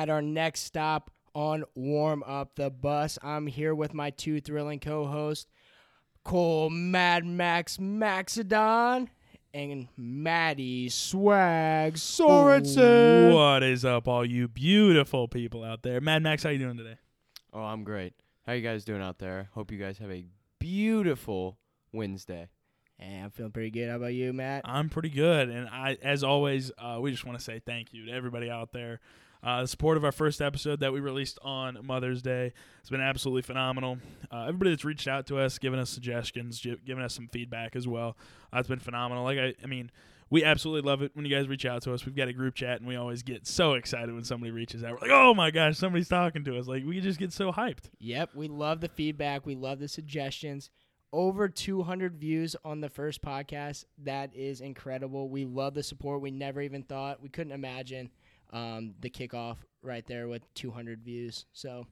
back at our next stop on Warm Up the Bus. I'm here with my two thrilling co hosts, Cole Mad Max Maxidon and Maddie Swag Sorensen. What is up, all you beautiful people out there? Mad Max, how you doing today? Oh, I'm great. How you guys doing out there? Hope you guys have a beautiful Wednesday. Hey, I'm feeling pretty good. How about you, Matt? I'm pretty good, and I, as always, uh, we just want to say thank you to everybody out there. Uh, the support of our first episode that we released on Mother's Day has been absolutely phenomenal. Uh, everybody that's reached out to us, giving us suggestions, gi- giving us some feedback as well, uh, it's been phenomenal. Like I, I mean, we absolutely love it when you guys reach out to us. We've got a group chat, and we always get so excited when somebody reaches out. We're like, "Oh my gosh, somebody's talking to us!" Like we just get so hyped. Yep, we love the feedback. We love the suggestions. Over 200 views on the first podcast. That is incredible. We love the support. We never even thought, we couldn't imagine um, the kickoff right there with 200 views. So,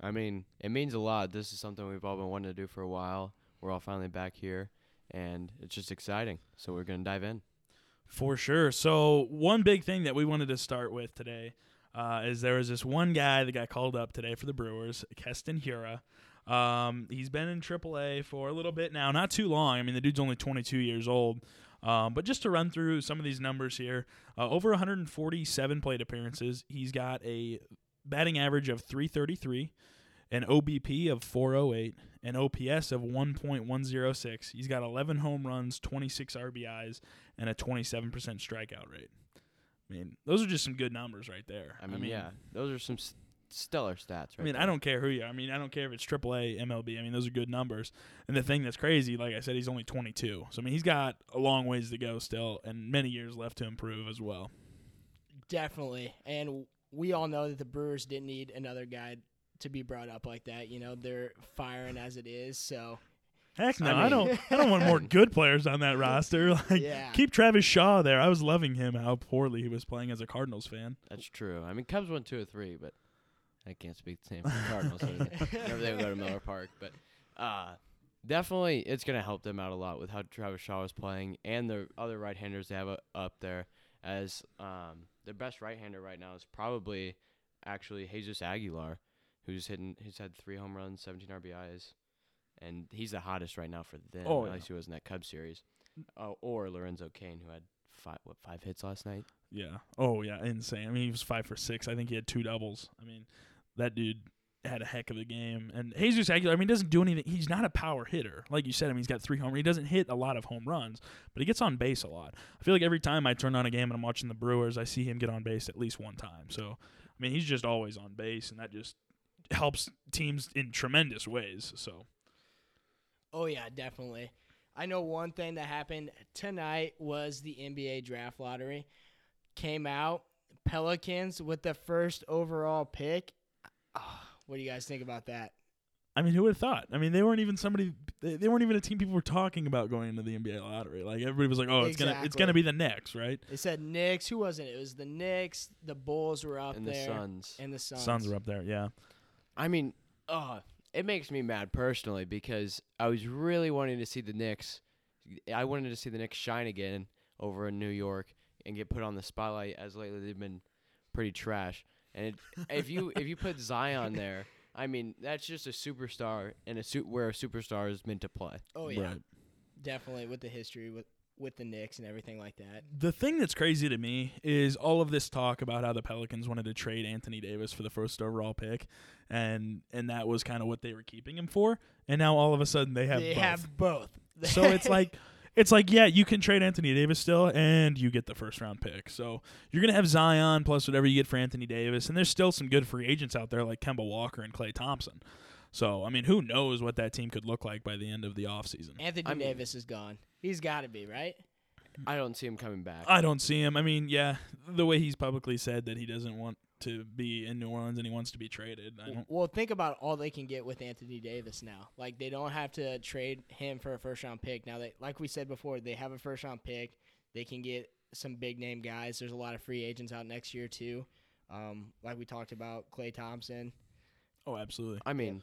I mean, it means a lot. This is something we've all been wanting to do for a while. We're all finally back here, and it's just exciting. So we're gonna dive in. For sure. So one big thing that we wanted to start with today uh, is there was this one guy that got called up today for the Brewers, Keston Hiura. Um, he's been in AAA for a little bit now, not too long. I mean, the dude's only 22 years old. Um, but just to run through some of these numbers here, uh, over 147 plate appearances. He's got a batting average of 333, an OBP of 408, an OPS of 1.106. He's got 11 home runs, 26 RBIs, and a 27% strikeout rate. I mean, those are just some good numbers right there. I mean, yeah, those are some stellar stats. Right I mean, there. I don't care who you are. I mean, I don't care if it's AAA, MLB. I mean, those are good numbers. And the thing that's crazy, like I said, he's only 22. So, I mean, he's got a long ways to go still and many years left to improve as well. definitely. And we all know that the Brewers didn't need another guy to be brought up like that. You know, they're firing as it is. So, Heck no, I I, don't. I don't want more good players on that roster. Like, Yeah. keep Travis Shaw there. I was loving him. How poorly he was playing as a Cardinals fan. That's true. I mean, Cubs won two or three, but I can't speak the same for the Cardinals. so Whenever they go to Miller Park, but uh, definitely it's gonna help them out a lot with how Travis Shaw is playing and the other right-handers they have uh, up there. As um, their best right-hander right now is probably actually Jesus Aguilar, who's hitting. He's had three home runs, 17 RBIs, and he's the hottest right now for them. Oh, at yeah. least he was in that Cubs series. Oh, or Lorenzo Cain, who had five what five hits last night. Yeah. Oh yeah, insane. I mean, he was five for six. I think he had two doubles. I mean, that dude had a heck of a game. And Jesus Aguilar, I mean, doesn't do anything. He's not a power hitter, like you said. I mean, he's got three home. He doesn't hit a lot of home runs, but he gets on base a lot. I feel like every time I turn on a game and I'm watching the Brewers, I see him get on base at least one time. So, I mean, he's just always on base, and that just helps teams in tremendous ways. So. oh, yeah, definitely. I know one thing that happened tonight was the NBA draft lottery came out. Pelicans with the first overall pick. Ah, what do you guys think about that? I mean, who would have thought? I mean, they weren't even somebody. They, they weren't even a team people were talking about going into the NBA lottery. Like everybody was like, "Oh, it's gonna, it's gonna be the Knicks, right?" They said Knicks. Who was it? It was the Knicks. The Bulls were up there and the Suns. and the Suns. Suns are up there, yeah. I mean, uh, it makes me mad personally because I was really wanting to see the Knicks. I wanted to see the Knicks shine again over in New York and get put on the spotlight. As lately they've been pretty trash. And it, if you if you put Zion there, I mean that's just a superstar and a suit where a superstar is meant to play. Oh yeah, Right. definitely with the history with with the Knicks and everything like that. The thing that's crazy to me is all of this talk about how the Pelicans wanted to trade Anthony Davis for the first overall pick, and and that was kind of what they were keeping him for. And now all of a sudden they have they both. have both. so it's like it's like yeah, you can trade Anthony Davis still, and you get the first round pick. So you're gonna have Zion plus whatever you get for Anthony Davis, and there's still some good free agents out there like Kemba Walker and Klay Thompson. So I mean, who knows what that team could look like by the end of the offseason. Anthony I mean- Davis is gone. He's got to be right. I don't see him coming back. I don't see him. I mean, yeah, the way he's publicly said that he doesn't want to be in New Orleans and he wants to be traded. I don't. Well, think about all they can get with Anthony Davis now. Like they don't have to trade him for a first round pick. Now they like we said before, they have a first round pick. They can get some big name guys. There's a lot of free agents out next year too. Um, like we talked about Klay Thompson. Oh, absolutely. I mean,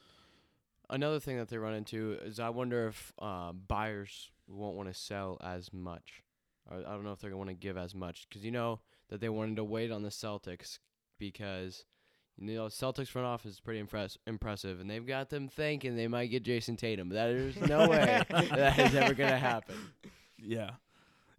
another thing that they run into is I wonder if uh, buyers won't want to sell as much or I don't know if they're going to want to give as much because you know that they wanted to wait on the Celtics because you know Celtics front office is pretty impress- impressive, and they've got them thinking they might get Jayson Tatum. That is no way that is ever going to happen. Yeah.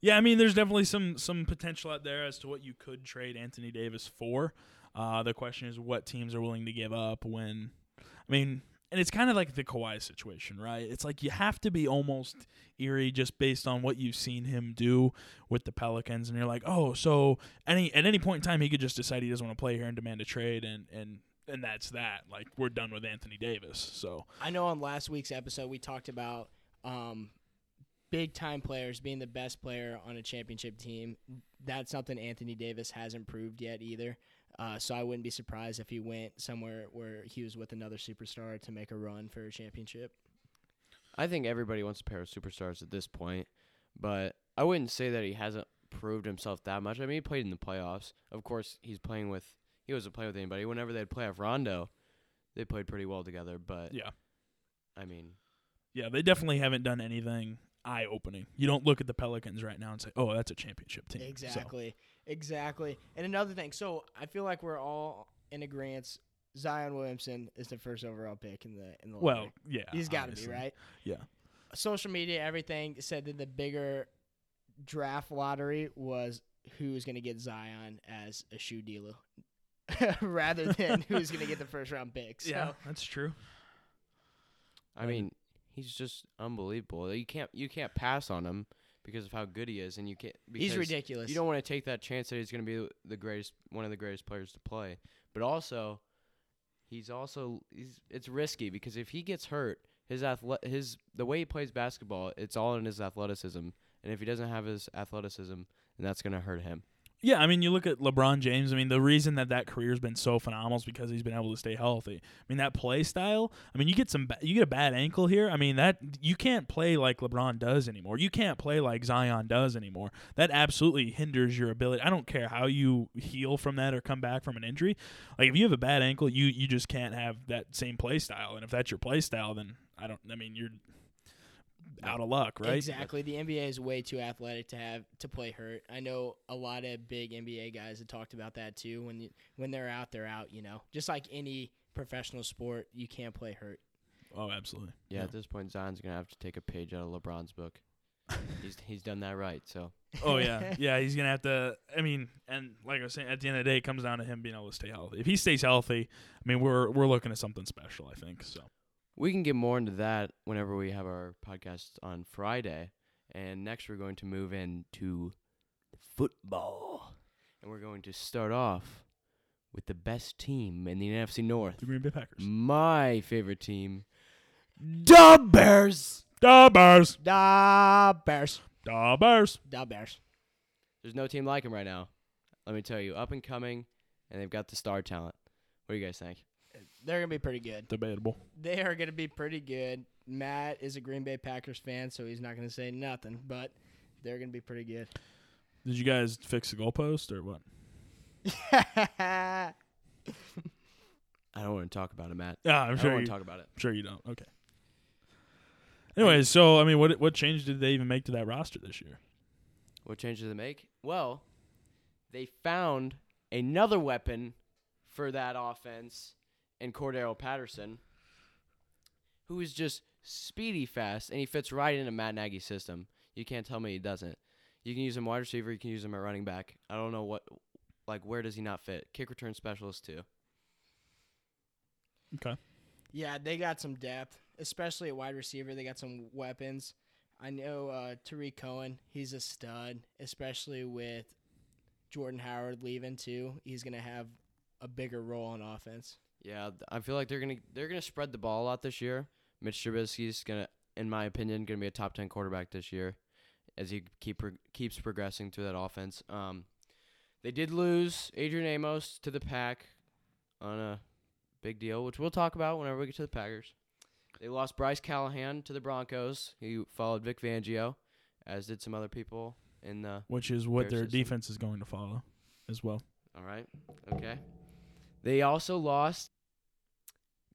Yeah, I mean, there's definitely some some potential out there as to what you could trade Anthony Davis for. Uh, the question is what teams are willing to give up when. I mean, and it's kind of like the Kawhi situation, right? It's like you have to be almost eerie just based on what you've seen him do with the Pelicans, and you're like, oh, so any at any point in time he could just decide he doesn't want to play here and demand a trade, and and and that's that. Like we're done with Anthony Davis. So I know on last week's episode we talked about um, big time players being the best player on a championship team. That's something Anthony Davis hasn't proved yet either. Uh, so I wouldn't be surprised if he went somewhere where he was with another superstar to make a run for a championship. I think everybody wants a pair of superstars at this point, but I wouldn't say that he hasn't proved himself that much. I mean, he played in the playoffs. Of course, he's playing with he wasn't playing with anybody. Whenever they'd play off Rondo, they played pretty well together. But yeah, I mean, yeah, they definitely haven't done anything eye opening. You don't look at the Pelicans right now and say, "Oh, that's a championship team." So, Exactly. Exactly. And another thing, so I feel like we're all in agreement. Zion Williamson is the first overall pick in the in the well, lottery. yeah, he's got to be right. Yeah. Social media, everything said that the bigger draft lottery was who's going to get Zion as a shoe dealer, rather than who's going to get the first round pick. So Yeah, that's true. I Like- mean, he's just unbelievable. You can't you can't pass on him because of how good he is, and you can't. he's ridiculous. You don't want to take that chance that he's going to be the greatest, one of the greatest players to play. But also, he's also he's it's risky because if he gets hurt, his athle- his the way he plays basketball, it's all in his athleticism. And if he doesn't have his athleticism, then that's going to hurt him. Yeah, I mean, you look at LeBron James. I mean, the reason that that career's been so phenomenal is because he's been able to stay healthy. I mean, that play style. I mean, you get some, ba- you get a bad ankle here. I mean, that you can't play like LeBron does anymore. You can't play like Zion does anymore. That absolutely hinders your ability. I don't care how you heal from that or come back from an injury. Like if you have a bad ankle, you you just can't have that same play style. And if that's your play style, then I don't. I mean, you're out of luck, right? Exactly. The NBA is way too athletic to have to play hurt. I know a lot of big NBA guys have talked about that too. When you, when they're out, they're out. You know, just like any professional sport, you can't play hurt. Oh, absolutely. Yeah, at this point, Zion's going to have to take a page out of LeBron's book. he's he's done that right. So Oh yeah, yeah. He's gonna have to. I mean, and like I was saying, at the end of the day, it comes down to him being able to stay healthy. If he stays healthy, I mean, we're we're looking at something special. I think so. We can get more into that whenever we have our podcast on Friday. And next, we're going to move into football, and we're going to start off with the best team in the NFC North. The Green Bay Packers. My favorite team, the Bears. Da Bears. Da Bears. Da Bears. Da Bears. There's no team like them right now. Let me tell you, up and coming, and they've got the star talent. What do you guys think? They're gonna be pretty good. Debatable. They are gonna be pretty good. Matt is a Green Bay Packers fan, so he's not gonna say nothing. But they're gonna be pretty good. Did you guys fix the goalpost or what? I don't want to talk about it, Matt. Yeah, I I'm don't sure. want You, to talk about it. sure you don't. Okay. Anyways, so I mean, what what change did they even make to that roster this year? What change did they make? Well, they found another weapon for that offense in Cordarrelle Patterson, who is just speedy fast, and he fits right into Matt Nagy's system. You can't tell me he doesn't. You can use him wide receiver, you can use him at running back. I don't know what, like, where does he not fit? Kick return specialist, too. Okay. Yeah, they got some depth, especially at wide receiver. They got some weapons. I know uh, Tarik Cohen, he's a stud, especially with Jordan Howard leaving too. He's gonna have a bigger role on offense. Yeah, I feel like they're gonna they're gonna spread the ball a lot this year. Mitch Trubisky's gonna, in my opinion, gonna be a top ten quarterback this year, as he keep keeps progressing through that offense. Um, they did lose Adrian Amos to the pack on a big deal, which we'll talk about whenever we get to the Packers. They lost Bryce Callahan to the Broncos. He followed Vic Fangio, as did some other people in the Which is what their system. defense is going to follow, as well. All right. Okay. They also lost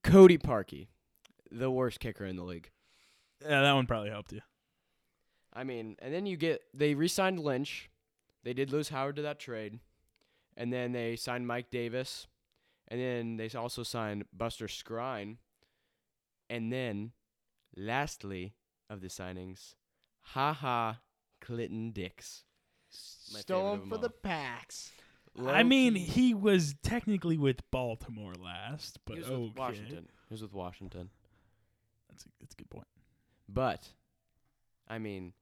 Cody Parkey, the worst kicker in the league. Yeah, that one probably helped you. I mean, and then you get they re-signed Lynch. They did lose Howard to that trade, and then they signed Mike Davis, and then they also signed Buster Skrine, and then, lastly of the signings, Ha Ha Clinton Dix. My Stole him for all. the packs. I mean, he was technically with Baltimore last, but he was okay. with Washington. He was with Washington. That's a, that's a good point. But, I mean,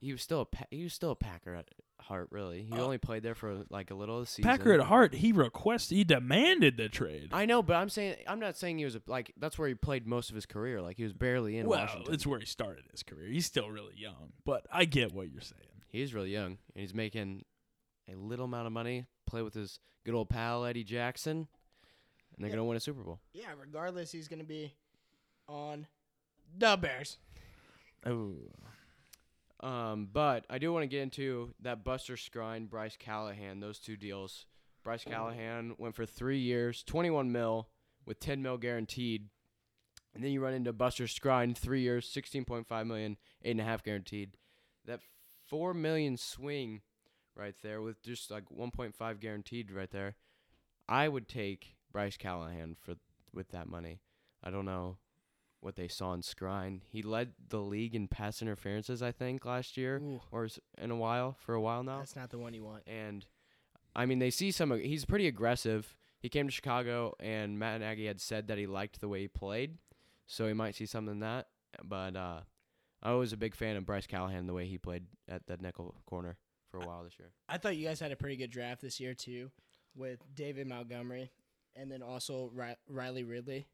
he was still a pa- he was still a Packer at heart. Really, he Uh, only played there for like a little of the season. Packer at heart, he requested, he demanded the trade. I know, but I'm saying I'm not saying he was a, like that's where he played most of his career. Like he was barely in well, Washington. it's where he started his career. He's still really young, but I get what you're saying. He's really young and he's making a little amount of money. Play with his good old pal Eddie Jackson, and they're Yeah. gonna win a Super Bowl. Yeah, regardless, he's gonna be on the Bears. Oh, Um, but I do want to get into that Buster Skrine, Bryce Callahan, those two deals. Bryce Callahan went for three years, 21 mil, with 10 mil guaranteed. And then you run into Buster Skrine, three years, 16.5 million, eight and a half guaranteed. That four million swing right there with just like 1.5 guaranteed right there. I would take Bryce Callahan for with that money. I don't know what they saw in Skrine. He led the league in pass interferences, I think, last year Ooh, or in a while for a while now. that's not the one you want. And I mean, they see some. He's pretty aggressive. He came to Chicago, and Matt Nagy had said that he liked the way he played, so he might see something in that. But uh, I was a big fan of Bryce Callahan the way he played at that nickel corner for a while this year. I thought you guys had a pretty good draft this year too, with David Montgomery and then also Ri- Riley Ridley.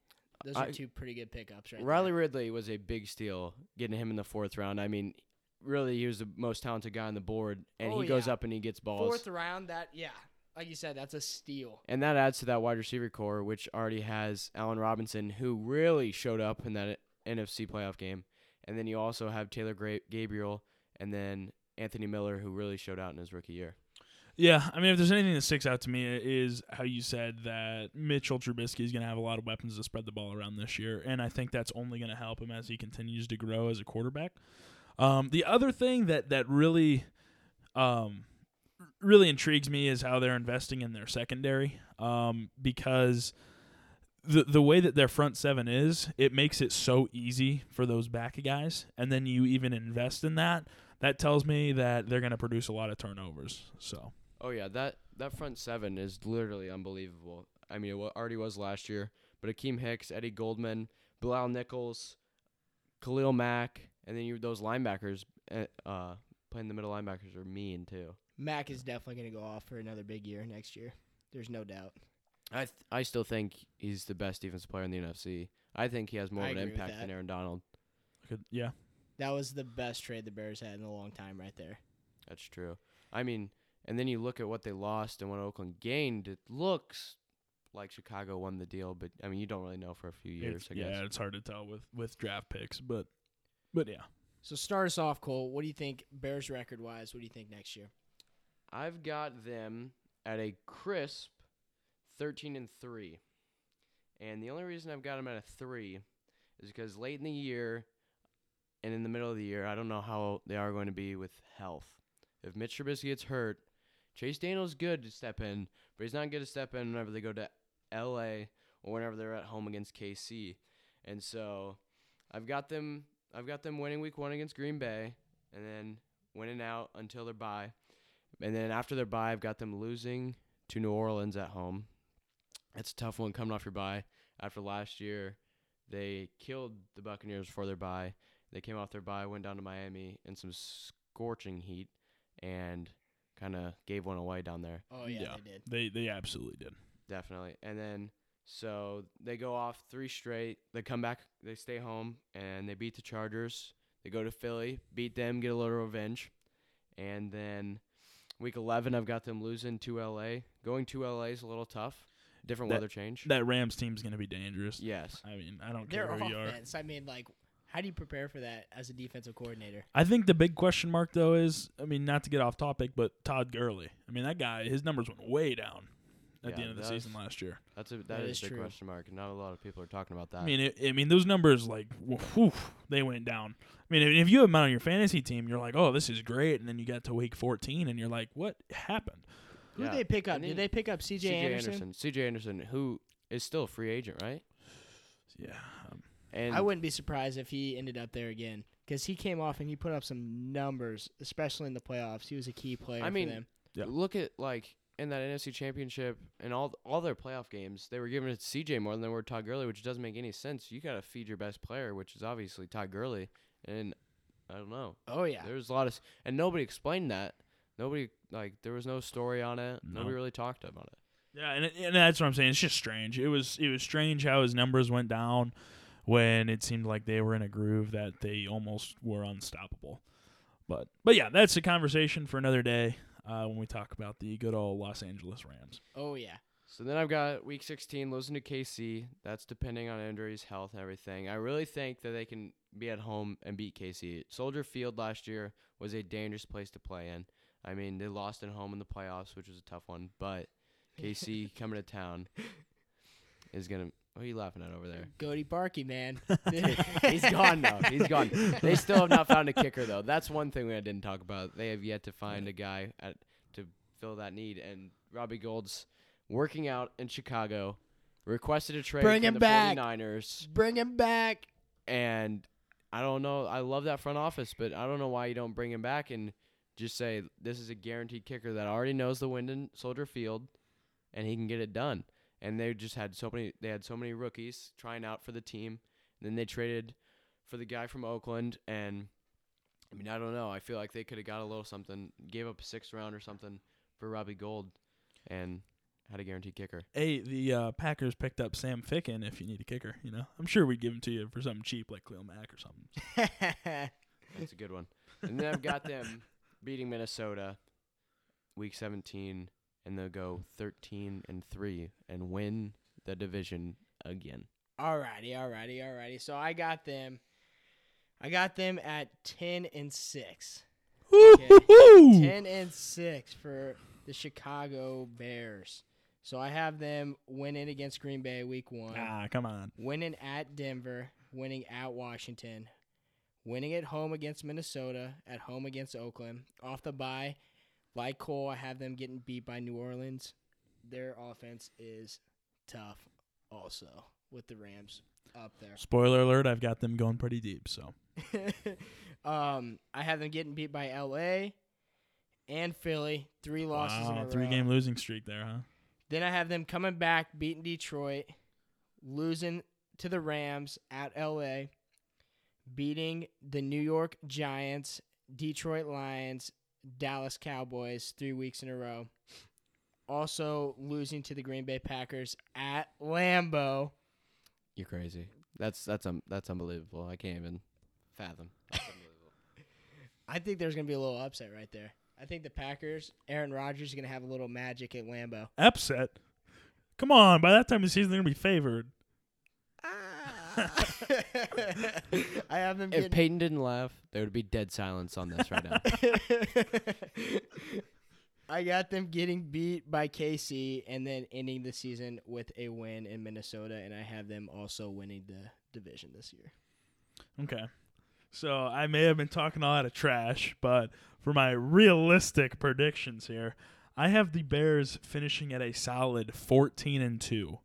Those are I- two pretty good pickups, right? Riley Ridley was a big steal, getting him in the fourth round. I mean, really, he was the most talented guy on the board, and Oh, he goes up and he gets there. balls. Fourth round. That yeah, like you said, that's a steal. And that adds to that wide receiver core, which already has Allen Robinson, who really showed up in that NFC playoff game. And then you also have Taylor Gabriel and then Anthony Miller, who really showed out in his rookie year. Yeah, I mean, if there's anything that sticks out to me is how you said that Mitchell Trubisky is going to have a lot of weapons to spread the ball around this year, and I think that's only going to help him as he continues to grow as a quarterback. Um, the other thing that that really, um, really intrigues me is how they're investing in their secondary, um, because the the way that their front seven is, it makes it so easy for those back guys, and then you even invest in that. That tells me that they're going to produce a lot of turnovers. So. Oh yeah, that that front seven is literally unbelievable. I mean, it already was last year, but Akiem Hicks, Eddie Goldman, Bilal Nichols, Khalil Mack, and then you those linebackers, uh, uh, playing the middle linebackers are mean too. Mack is definitely going to go off for another big year next year. There's no doubt. I th- I still think he's the best defensive player in the NFC. I think he has more I of an impact than. Aaron Donald. Could, yeah. That was the best trade the Bears had in a long time, right there. That's true. I mean, and then you look at what they lost and what Oakland gained. It looks like Chicago won the deal, but I mean, you don't really know for a few years. It's- I guess. yeah, it's hard to tell with with draft picks, but but yeah. So start us off, Cole. What do you think Bears record wise? What do you think next year? I've got them at a crisp 13 and 3. And the only reason I've got them at a 3 is because late in the year and in the middle of the year, I don't know how they are going to be with health. If Mitch Trubisky gets hurt, Chase Daniel's good to step in, but he's not good to step in whenever they go to LA or whenever they're at home against KC. And so I've got them I've got them winning week 1 against Green Bay and then winning out until their bye. And then after their bye, I've got them losing to New Orleans at home. It's a tough one coming off your bye. After last year, they killed the Buccaneers for their bye. They came off their bye, went down to Miami in some scorching heat, and kind of gave one away down there. Oh yeah, Yeah. they did. They they absolutely did. Definitely. And then so they go off three straight. They come back, they stay home, and they beat the Chargers. They go to Philly, beat them, get a little revenge. And then week 11, I've got them losing to LA. Going to LA is a little tough. Different That- weather change. That Rams team's going to be dangerous. yes. I mean, I don't care Their who you are. offense. I mean, like, how do you prepare for that as a defensive coordinator? I think the big question mark though is, I mean, not to get off topic, but Todd Gurley. I mean, that guy, his numbers went way down. at Yeah, the end of the season last year. That's a that That is, is a big true. question mark. and Not a lot of people are talking about that. I mean, it, I mean, those numbers like, whew, they went down. I mean, if you have him on your fantasy team, you're like, oh, this is great, and then you get to week 14, and you're like, what happened? Who Yeah. did they pick up? And Did they pick up C.J. CJ Anderson? CJ Anderson, who is still a free agent, right? Yeah, And I wouldn't be surprised if he ended up there again because he came off and he put up some numbers, especially in the playoffs. He was a key player I mean, for them. Yeah. look at like in that NFC Championship and all all their playoff games, they were giving it to CJ more than they were Todd Gurley, which doesn't make any sense. You got to feed your best player, which is obviously Todd Gurley, and I don't know. Oh yeah, There's a lot of and nobody explained that. Nobody like there was no story on it. No. Nobody really talked about it. yeah, and, it- and that's what I'm saying. It's just strange. It was it was strange how his numbers went down when it seemed like they were in a groove that they almost were unstoppable. But but yeah, that's a conversation for another day uh, when we talk about the good old Los Angeles Rams. oh yeah. So then I've got week 16 losing to KC. That's depending on injuries, health, and everything. I really think that they can be at home and beat KC. Soldier Field last year was a dangerous place to play in. I mean, they lost at home in the playoffs, which was a tough one, but KC coming to town is going to. What are you laughing at over there? Goody Barky man. He's gone now. He's gone. They still have not found a kicker though. That's one thing we didn't talk about. They have yet to find a guy at to fill that need. And Robbie Gould's working out in Chicago, requested a trade Bring from him the back. 49ers, Bring him back. and I don't know. I love that front office, but I don't know why you don't bring him back and just say this is a guaranteed kicker that already knows the wind in Soldier Field, and he can get it done. And they just had so many. They had so many rookies trying out for the team. And then they traded for the guy from Oakland, and I mean I don't know. I feel like they could have got a little something. Gave up a sixth round or something for Robbie Gould, and had a guaranteed kicker. Hey, the uh, Packers picked up Sam Ficken if you need a kicker. You know, I'm sure we'd give him to you for something cheap like Khalil Mack or something. That's a good one. And then I've got them beating Minnesota week 17 and they'll go 13 and 3 and win the division again. alrighty, alrighty, alrighty. So I got them. I got them at ten and six. Woo-hoo-hoo! Ten and six for the Chicago Bears. So I have them winning against Green Bay week one. Ah, come on. winning at Denver, winning at Washington, winning at home against Minnesota, at home against Oakland. Off the bye, like Cole, I have them getting beat by New Orleans. Their offense is tough, also with the Rams up there. Spoiler alert: I've got them going pretty deep. So um, I have them getting beat by L.A. and Philly, three losses in wow, a three row. game losing streak there, huh? Then I have them coming back, beating Detroit, losing to the Rams at LA, beating the New York Giants, Detroit Lions, Dallas Cowboys three weeks in a row. Also losing to the Green Bay Packers at Lambeau. You're crazy. That's that's um that's unbelievable. I can't even fathom. That's unbelievable. I think there's going to be a little upset right there. I think the Packers, Aaron Rodgers is going to have a little magic at Lambeau. Upset. Come on, by that time of the season they're gonna be favored. I have them If getting Peyton didn't laugh, there would be dead silence on this right now. I got them getting beat by KC and then ending the season with a win in Minnesota, and I have them also winning the division this year. Okay. So I may have been talking a lot of trash, but for my realistic predictions here, I have the Bears finishing at a solid 14 and 2,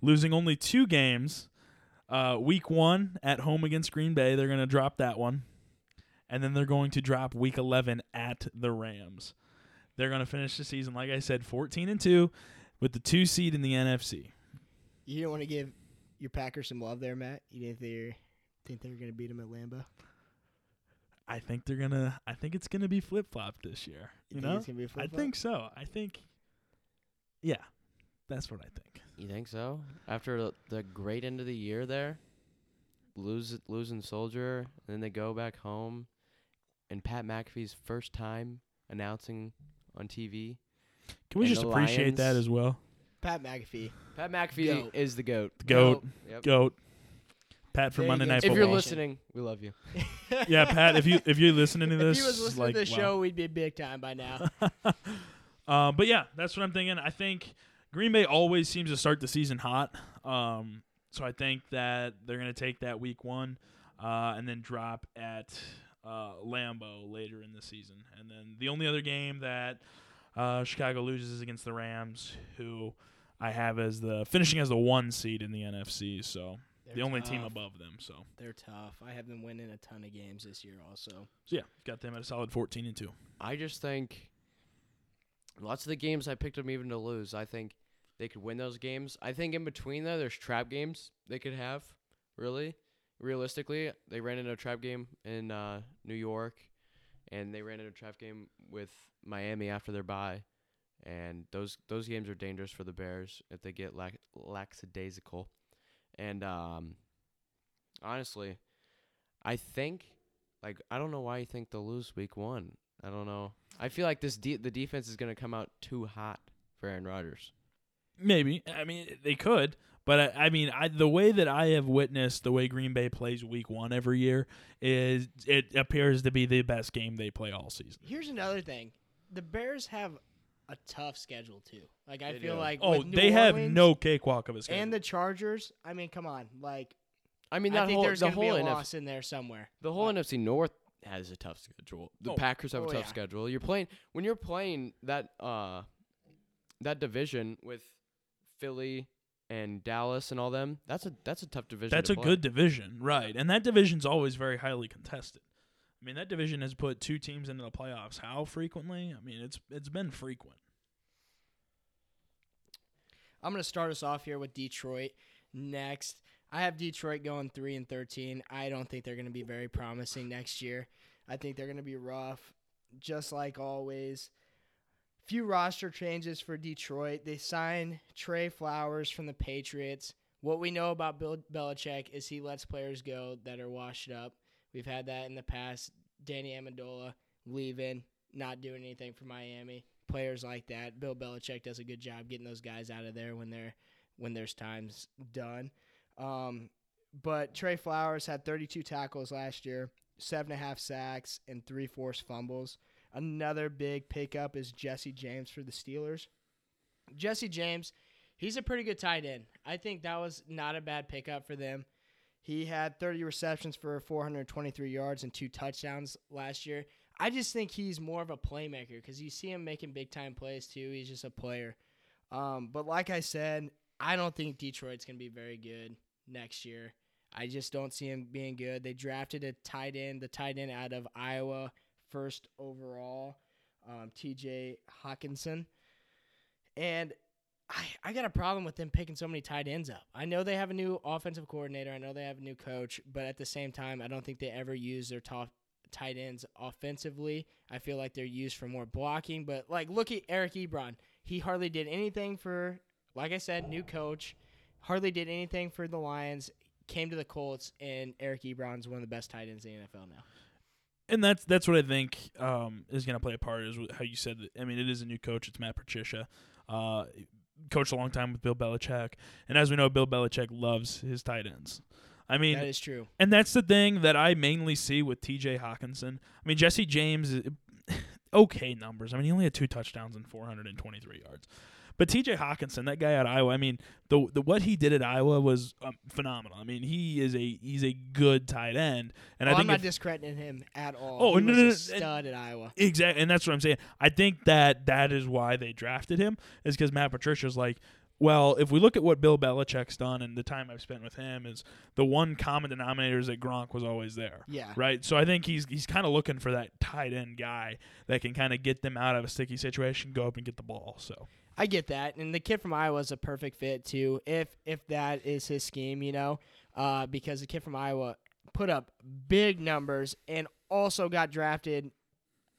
losing only two games. Uh, week one at home against Green Bay, they're going to drop that one. And then they're going to drop week 11 at the Rams. They're going to finish the season, like I said, 14 and 2 with the two seed in the NFC. You didn't want to give your Packers some love there, Matt. You didn't think they think they were going to beat them at Lambeau. I think they're gonna. I think it's gonna be flip flop this year. You, think know, it's gonna be a I think so. I think, yeah, that's what I think. You think so? After the- the great end of the year there, lose losing Soldier, and then they go back home, and Pat McAfee's first time announcing on TV. Can we just the appreciate that as well? Pat McAfee. Pat McAfee Goat. is the goat. The goat, Yep. goat. Pat from There you Monday go. Night If If Football. you're listening, we love you. yeah, Pat. If you if you're listening to if this, he was listening like, to the wow. show, we'd be big time by now. uh, but yeah, that's what I'm thinking. I think Green Bay always seems to start the season hot. Um, so I think that they're going to take that week one uh, and then drop at uh, Lambeau later in the season. And then the only other game that uh, Chicago loses is against the Rams, who I have as the finishing as the one seed in the NFC. So They're the only team above them. So, They're tough. I have them winning a ton of games this year. Also, so yeah, got them at a solid 14 and two. I just think lots of the games I picked them even to lose. I think they could win those games. I think in between though, there's trap games they could have. Really, realistically, they ran into a trap game in uh, New York, and they ran into a trap game with Miami after their bye. And those those games are dangerous for the Bears if they get lack, lackadaisical. And um, honestly, I think like I don't know why you think they'll lose week one. I don't know. I feel like this de- the defense is going to come out too hot for Aaron Rodgers. Maybe. I mean, they could, but I, I mean, I, the way that I have witnessed the way Green Bay plays Week One every year is it appears to be the best game they play all season. here's another thing: the Bears have a tough schedule too. Like I They feel do. like Oh, with New they have Orleans no cakewalk of a schedule. and the Chargers. I mean, come on, like I mean, I think whole there's the gonna whole be a NF loss in there somewhere. the whole What? NFC North has a tough schedule. The Oh. Packers have a Oh, tough yeah. schedule. You're playing when you're playing that uh that division with Philly and Dallas and all them. That's a that's a tough division. That's to a play. good division, right? And that division's always very highly contested. I mean, that division has put two teams into the playoffs. How frequently? I mean, it's it's been frequent. I'm gonna start us off here with Detroit next. I have Detroit going three and thirteen. I don't think they're gonna be very promising next year. I think they're gonna be rough, just like always. Few roster changes for Detroit. They sign Trey Flowers from the Patriots. What we know about Bill Belichick is he lets players go that are washed up. We've had that in the past. Danny Amendola leaving, not doing anything for Miami. Players like that. Bill Belichick does a good job getting those guys out of there when they're when there's times done. Um, but Trey Flowers had 32 tackles last year, seven and a half sacks, and three forced fumbles. Another big pickup is Jesse James for the Steelers. Jesse James, he's a pretty good tight end. I think that was not a bad pickup for them. He had 30 receptions for 423 yards and two touchdowns last year. I just think he's more of a playmaker because you see him making big time plays too. He's just a player. Um, but like I said, I don't think Detroit's going to be very good next year. I just don't see him being good. They drafted a tight end, the tight end out of Iowa, first overall, um, T.J. Hockenson, and I I got a problem with them picking so many tight ends up. I know they have a new offensive coordinator. I know they have a new coach, but at the same time, I don't think they ever use their top tight ends offensively. I feel like they're used for more blocking. But like, look at Eric Ebron. He hardly did anything for, like I said, new coach. Hardly did anything for the Lions. Came to the Colts, and Eric Ebron's one of the best tight ends in the NFL now. and that's that's what I think um, is going to play a part. Is how you said. That, I mean, it is a new coach. It's Matt Patricia, uh, coached a long time with Bill Belichick, and as we know, Bill Belichick loves his tight ends. I mean, that is true. and that's the thing that I mainly see with T.J. Hockenson. I mean, Jesse James, okay numbers. I mean, he only had two touchdowns and 423 yards. But T.J. Hockenson, that guy at Iowa, I mean, the the what he did at Iowa was um, phenomenal. I mean, he is a he's a good tight end, and oh, I think I'm not if- discrediting him at all. Oh, he no, no, a no, stud at Iowa. Exactly, and that's what I'm saying. I think that that is why they drafted him, is because Matt Patricia's like, well, if we look at what Bill Belichick's done and the time I've spent with him, is the one common denominator is that Gronk was always there, Yeah. right? So I think he's he's kind of looking for that tight end guy that can kind of get them out of a sticky situation, go up and get the ball. So I get that, and the kid from Iowa is a perfect fit too. If if that is his scheme, you know, uh, because the kid from Iowa put up big numbers and also got drafted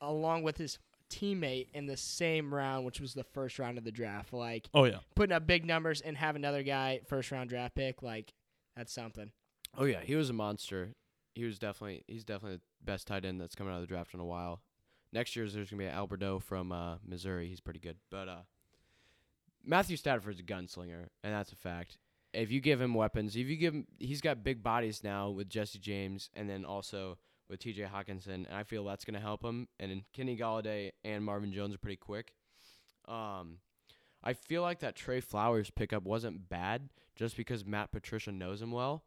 along with his teammate in the same round, which was the first round of the draft. Like oh yeah, putting up big numbers and have another guy first round draft pick, like that's something. Oh yeah, he was a monster. He was definitely he's definitely the best tight end that's coming out of the draft in a while. Next year's there's gonna be Alberto from uh, Missouri. He's pretty good, but uh, Matthew Stafford's a gunslinger, and that's a fact. If you give him weapons, if you give him, he's got big bodies now with Jesse James, and then also with T.J. Hockenson, and I feel that's gonna help him. And Kenny Golladay and Marvin Jones are pretty quick. Um, I feel like that Trey Flowers pickup wasn't bad just because Matt Patricia knows him well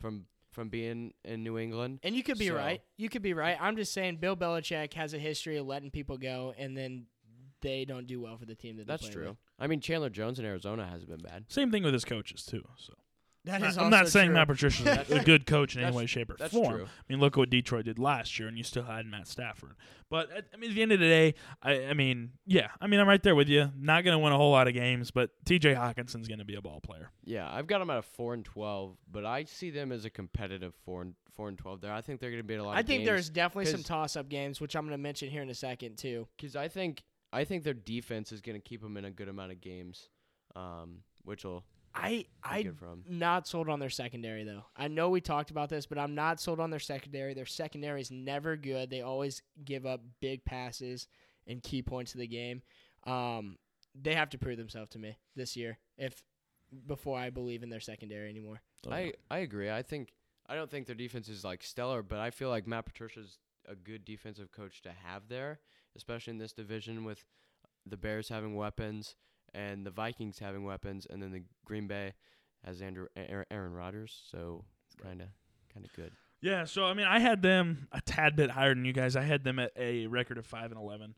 from from being in New England. And you could be So- right. You could be right. I'm just saying Bill Belichick has a history of letting people go and then they don't do well for the team that they That's play true. with. I mean, Chandler Jones in Arizona hasn't been bad. Same thing with his coaches too. So That I- is I'm not also saying true. Matt Patricia's a- a good coach in any that's- way, shape, or That's form. true. I mean, look what Detroit did last year, and you still had Matt Stafford. But at, I mean, at the end of the day, I, I mean, yeah, I mean, I'm right there with you. Not going to win a whole lot of games, but T.J. Hockenson's going to be a ball player. Yeah, I've got them at a four and twelve, but I see them as a competitive four and four and twelve. There, I think they're going to be in a lot. I of think games. there's definitely some 'cause- toss-up games, which I'm going to mention here in a second too. because I think I think their defense is going to keep them in a good amount of games, um, which will I I good for 'em. not sold on their secondary though. I know we talked about this, but I'm not sold on their secondary. Their secondary is never good. They always give up big passes and key points of the game. Um, they have to prove themselves to me this year if before I believe in their secondary anymore. I I agree. I think I don't think their defense is like stellar, but I feel like Matt Patricia's a good defensive coach to have there, especially in this division with the Bears having weapons and the Vikings having weapons, and then the Green Bay has Andrew Aaron, Aaron Rodgers, so it's kind of kind of good. Yeah, so I mean, I had them a tad bit higher than you guys. I had them at a record of five and eleven.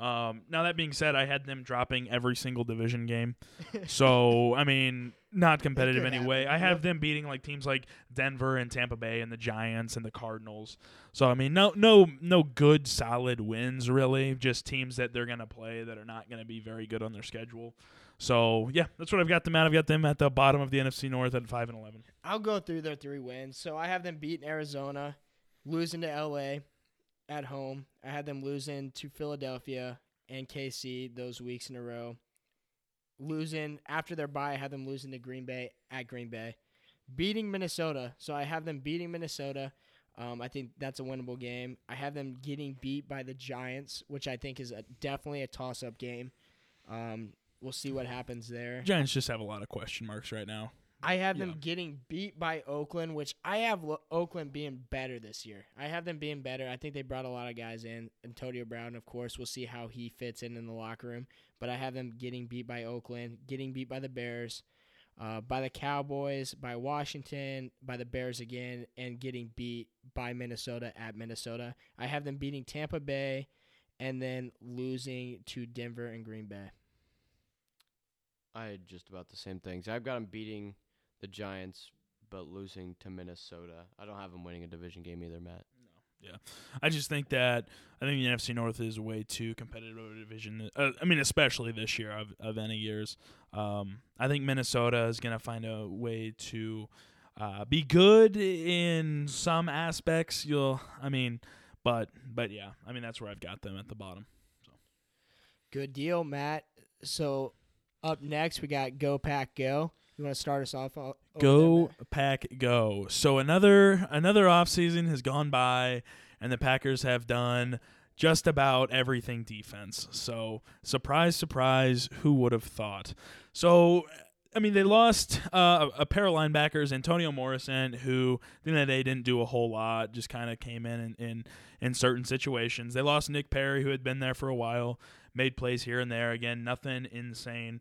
Um, now that being said, I had them dropping every single division game. So I mean, not competitive anyway. happen. I have Yep. them beating like teams like Denver and Tampa Bay and the Giants and the Cardinals. So I mean, no, no, no good solid wins really. Just teams that they're gonna play that are not gonna be very good on their schedule. So yeah, that's what I've got them at. I've got them at the bottom of the NFC North at five and eleven. I'll go through their three wins. So I have them beating Arizona, losing to LA at home. I had them losing to Philadelphia and KC those weeks in a row. Losing after their bye, I had them losing to Green Bay at Green Bay. Beating Minnesota. So I have them beating Minnesota. Um, I think that's a winnable game. I have them getting beat by the Giants, which I think is a, definitely a toss up game. Um, we'll see what happens there. Giants just have a lot of question marks right now. I have them Yeah. getting beat by Oakland, which I have Lo- Oakland being better this year. I have them being better. I think they brought a lot of guys in. Antonio Brown, of course, we'll see how he fits in in the locker room. But I have them getting beat by Oakland, getting beat by the Bears, uh, by the Cowboys, by Washington, by the Bears again, and getting beat by Minnesota at Minnesota. I have them beating Tampa Bay, and then losing to Denver and Green Bay. I had just about the same things. I've got them beating the Giants, but losing to Minnesota. I don't have them winning a division game either, Matt. Yeah. I just think that I think the NFC North is way too competitive of a division. Uh, I mean, especially this year of, of any years. Um, I think Minnesota is going to find a way to uh, be good in some aspects. You'll, I mean, but but yeah, I mean that's where I've got them at the bottom. So. Good deal, Matt. So up next we got Go Pack Go. You want to start us off? there, Go Matt? pack go. So another another offseason has gone by and the Packers have done just about everything defense. So surprise surprise, who would have thought? So I mean, they lost uh, a pair of linebackers, Antonio Morrison, who at the end of the day didn't do a whole lot, just kind of came in, in in in certain situations. They lost Nick Perry, who had been there for a while, made plays here and there. Again, nothing insane.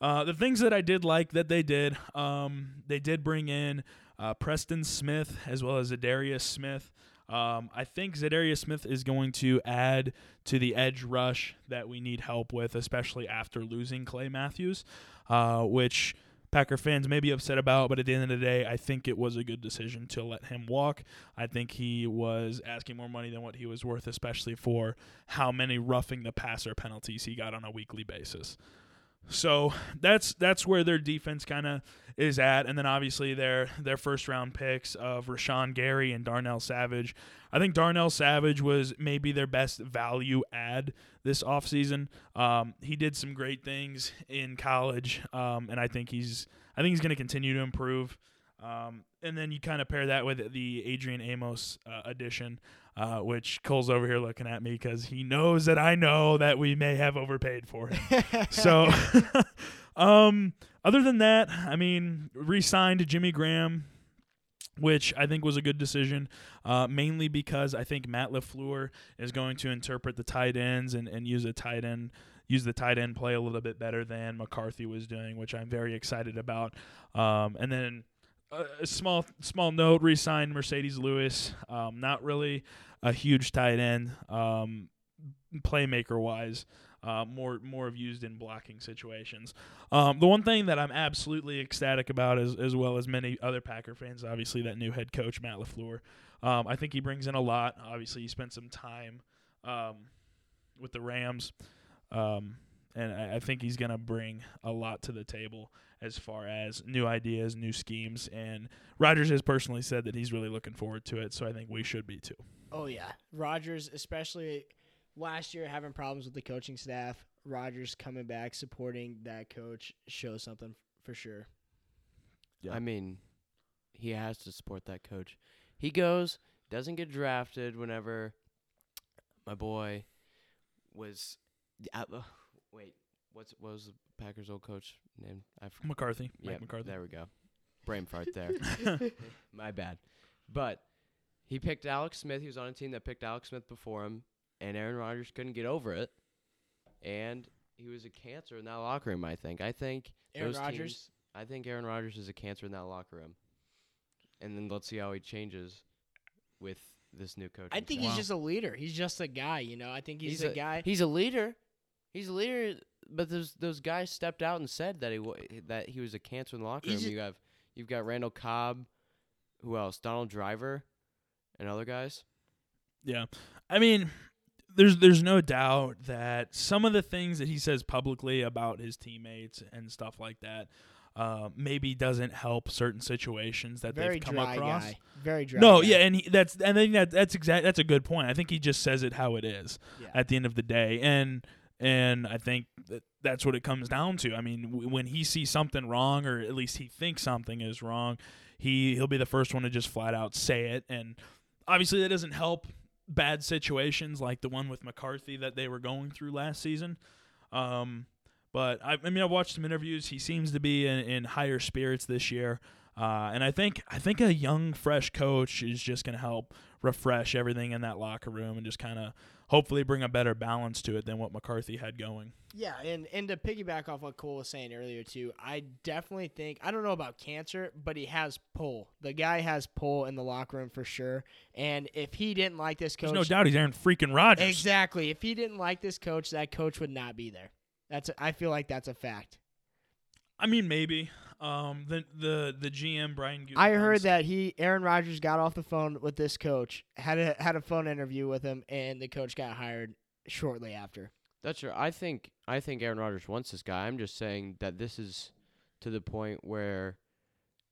Uh, the things that I did like that they did, um, they did bring in uh, Preston Smith as well as Za'Darius Smith. Um, I think Za'Darius Smith is going to add to the edge rush that we need help with, especially after losing Clay Matthews, uh, which Packer fans may be upset about, but at the end of the day, I think it was a good decision to let him walk. I think he was asking more money than what he was worth, especially for how many roughing the passer penalties he got on a weekly basis. So that's that's where their defense kind of is at, and then obviously their their first round picks of Rashan Gary and Darnell Savage. I think Darnell Savage was maybe their best value add this offseason. Um, he did some great things in college, um, and I think he's I think he's going to continue to improve. Um, and then you kind of pair that with the Adrian Amos uh, addition, uh, which Cole's over here looking at me because he knows that I know that we may have overpaid for him. so, um, other than that, I mean, re-signed Jimmy Graham, which I think was a good decision, uh, mainly because I think Matt Lafleur is going to interpret the tight ends and, and use a tight end use the tight end play a little bit better than McCarthy was doing, which I'm very excited about. Um, and then a, small small note: re-signed Marcedes Lewis. Um, not really a huge tight end, um, playmaker wise. Uh, more more of used in blocking situations. Um, the one thing that I'm absolutely ecstatic about, as as well as many other Packer fans, obviously that new head coach Matt LaFleur. Um, I think he brings in a lot. Obviously, he spent some time um, with the Rams, um, and I, I think he's going to bring a lot to the table as far as new ideas, new schemes. And Rodgers has personally said that he's really looking forward to it. So I think we should be too. Oh yeah, Rodgers, especially last year having problems with the coaching staff. Rodgers coming back, supporting that coach shows something for sure. Yeah. I mean, he has to support that coach. He goes, doesn't get drafted whenever my boy was. Uh, uh, wait, what's what was the Packers' old coach name? I forgot. McCarthy, Mike Yeah, McCarthy. there we go. Brain fart there. My bad. But he picked Alex Smith. He was on a team that picked Alex Smith before him, and Aaron Rodgers couldn't get over it. And he was a cancer in that locker room. I think. I think Aaron Rodgers. I think Aaron Rodgers is a cancer in that locker room. And then let's see how he changes with this new coach. I think Wow. he's just a leader. He's just a guy, you know. I think he's, a, guy. He's a leader. He's a leader. But those those guys stepped out and said that he wa- that he was a cancer in the locker room. He's you have you've got Randall Cobb, who else? Donald Driver, and other guys. Yeah. I mean, there's there's no doubt that some of the things that he says publicly about his teammates and stuff like that uh, maybe doesn't help certain situations that very they've come dry across. guy. Very dry. No, guy. yeah, and he, that's and I think that that's exact that's a good point. I think he just says it how it is Yeah. at the end of the day, and and I think that that's what it comes down to. I mean, w- when he sees something wrong, or at least he thinks something is wrong, he he'll be the first one to just flat out say it, and obviously that doesn't help bad situations like the one with McCarthy that they were going through last season. Um, but I, I mean, I've watched some interviews. He seems to be in, in higher spirits this year, uh, and I think I think a young, fresh coach is just going to help refresh everything in that locker room and just kind of hopefully bring a better balance to it than what McCarthy had going. Yeah, and and to piggyback off what Cole was saying earlier too, I definitely think I don't know about cancer, but he has pull. The guy has pull in the locker room for sure. And if he didn't like this coach, There's no doubt he's Aaron freaking Rodgers. exactly. If he didn't like this coach, that coach would not be there. That's a, I feel like that's a fact. I mean, maybe um, the the the GM Brian. I heard that he Aaron Rodgers got off the phone with this coach, had a had a phone interview with him, and the coach got hired shortly after. That's true. I think I think Aaron Rodgers wants this guy. I'm just saying that this is to the point where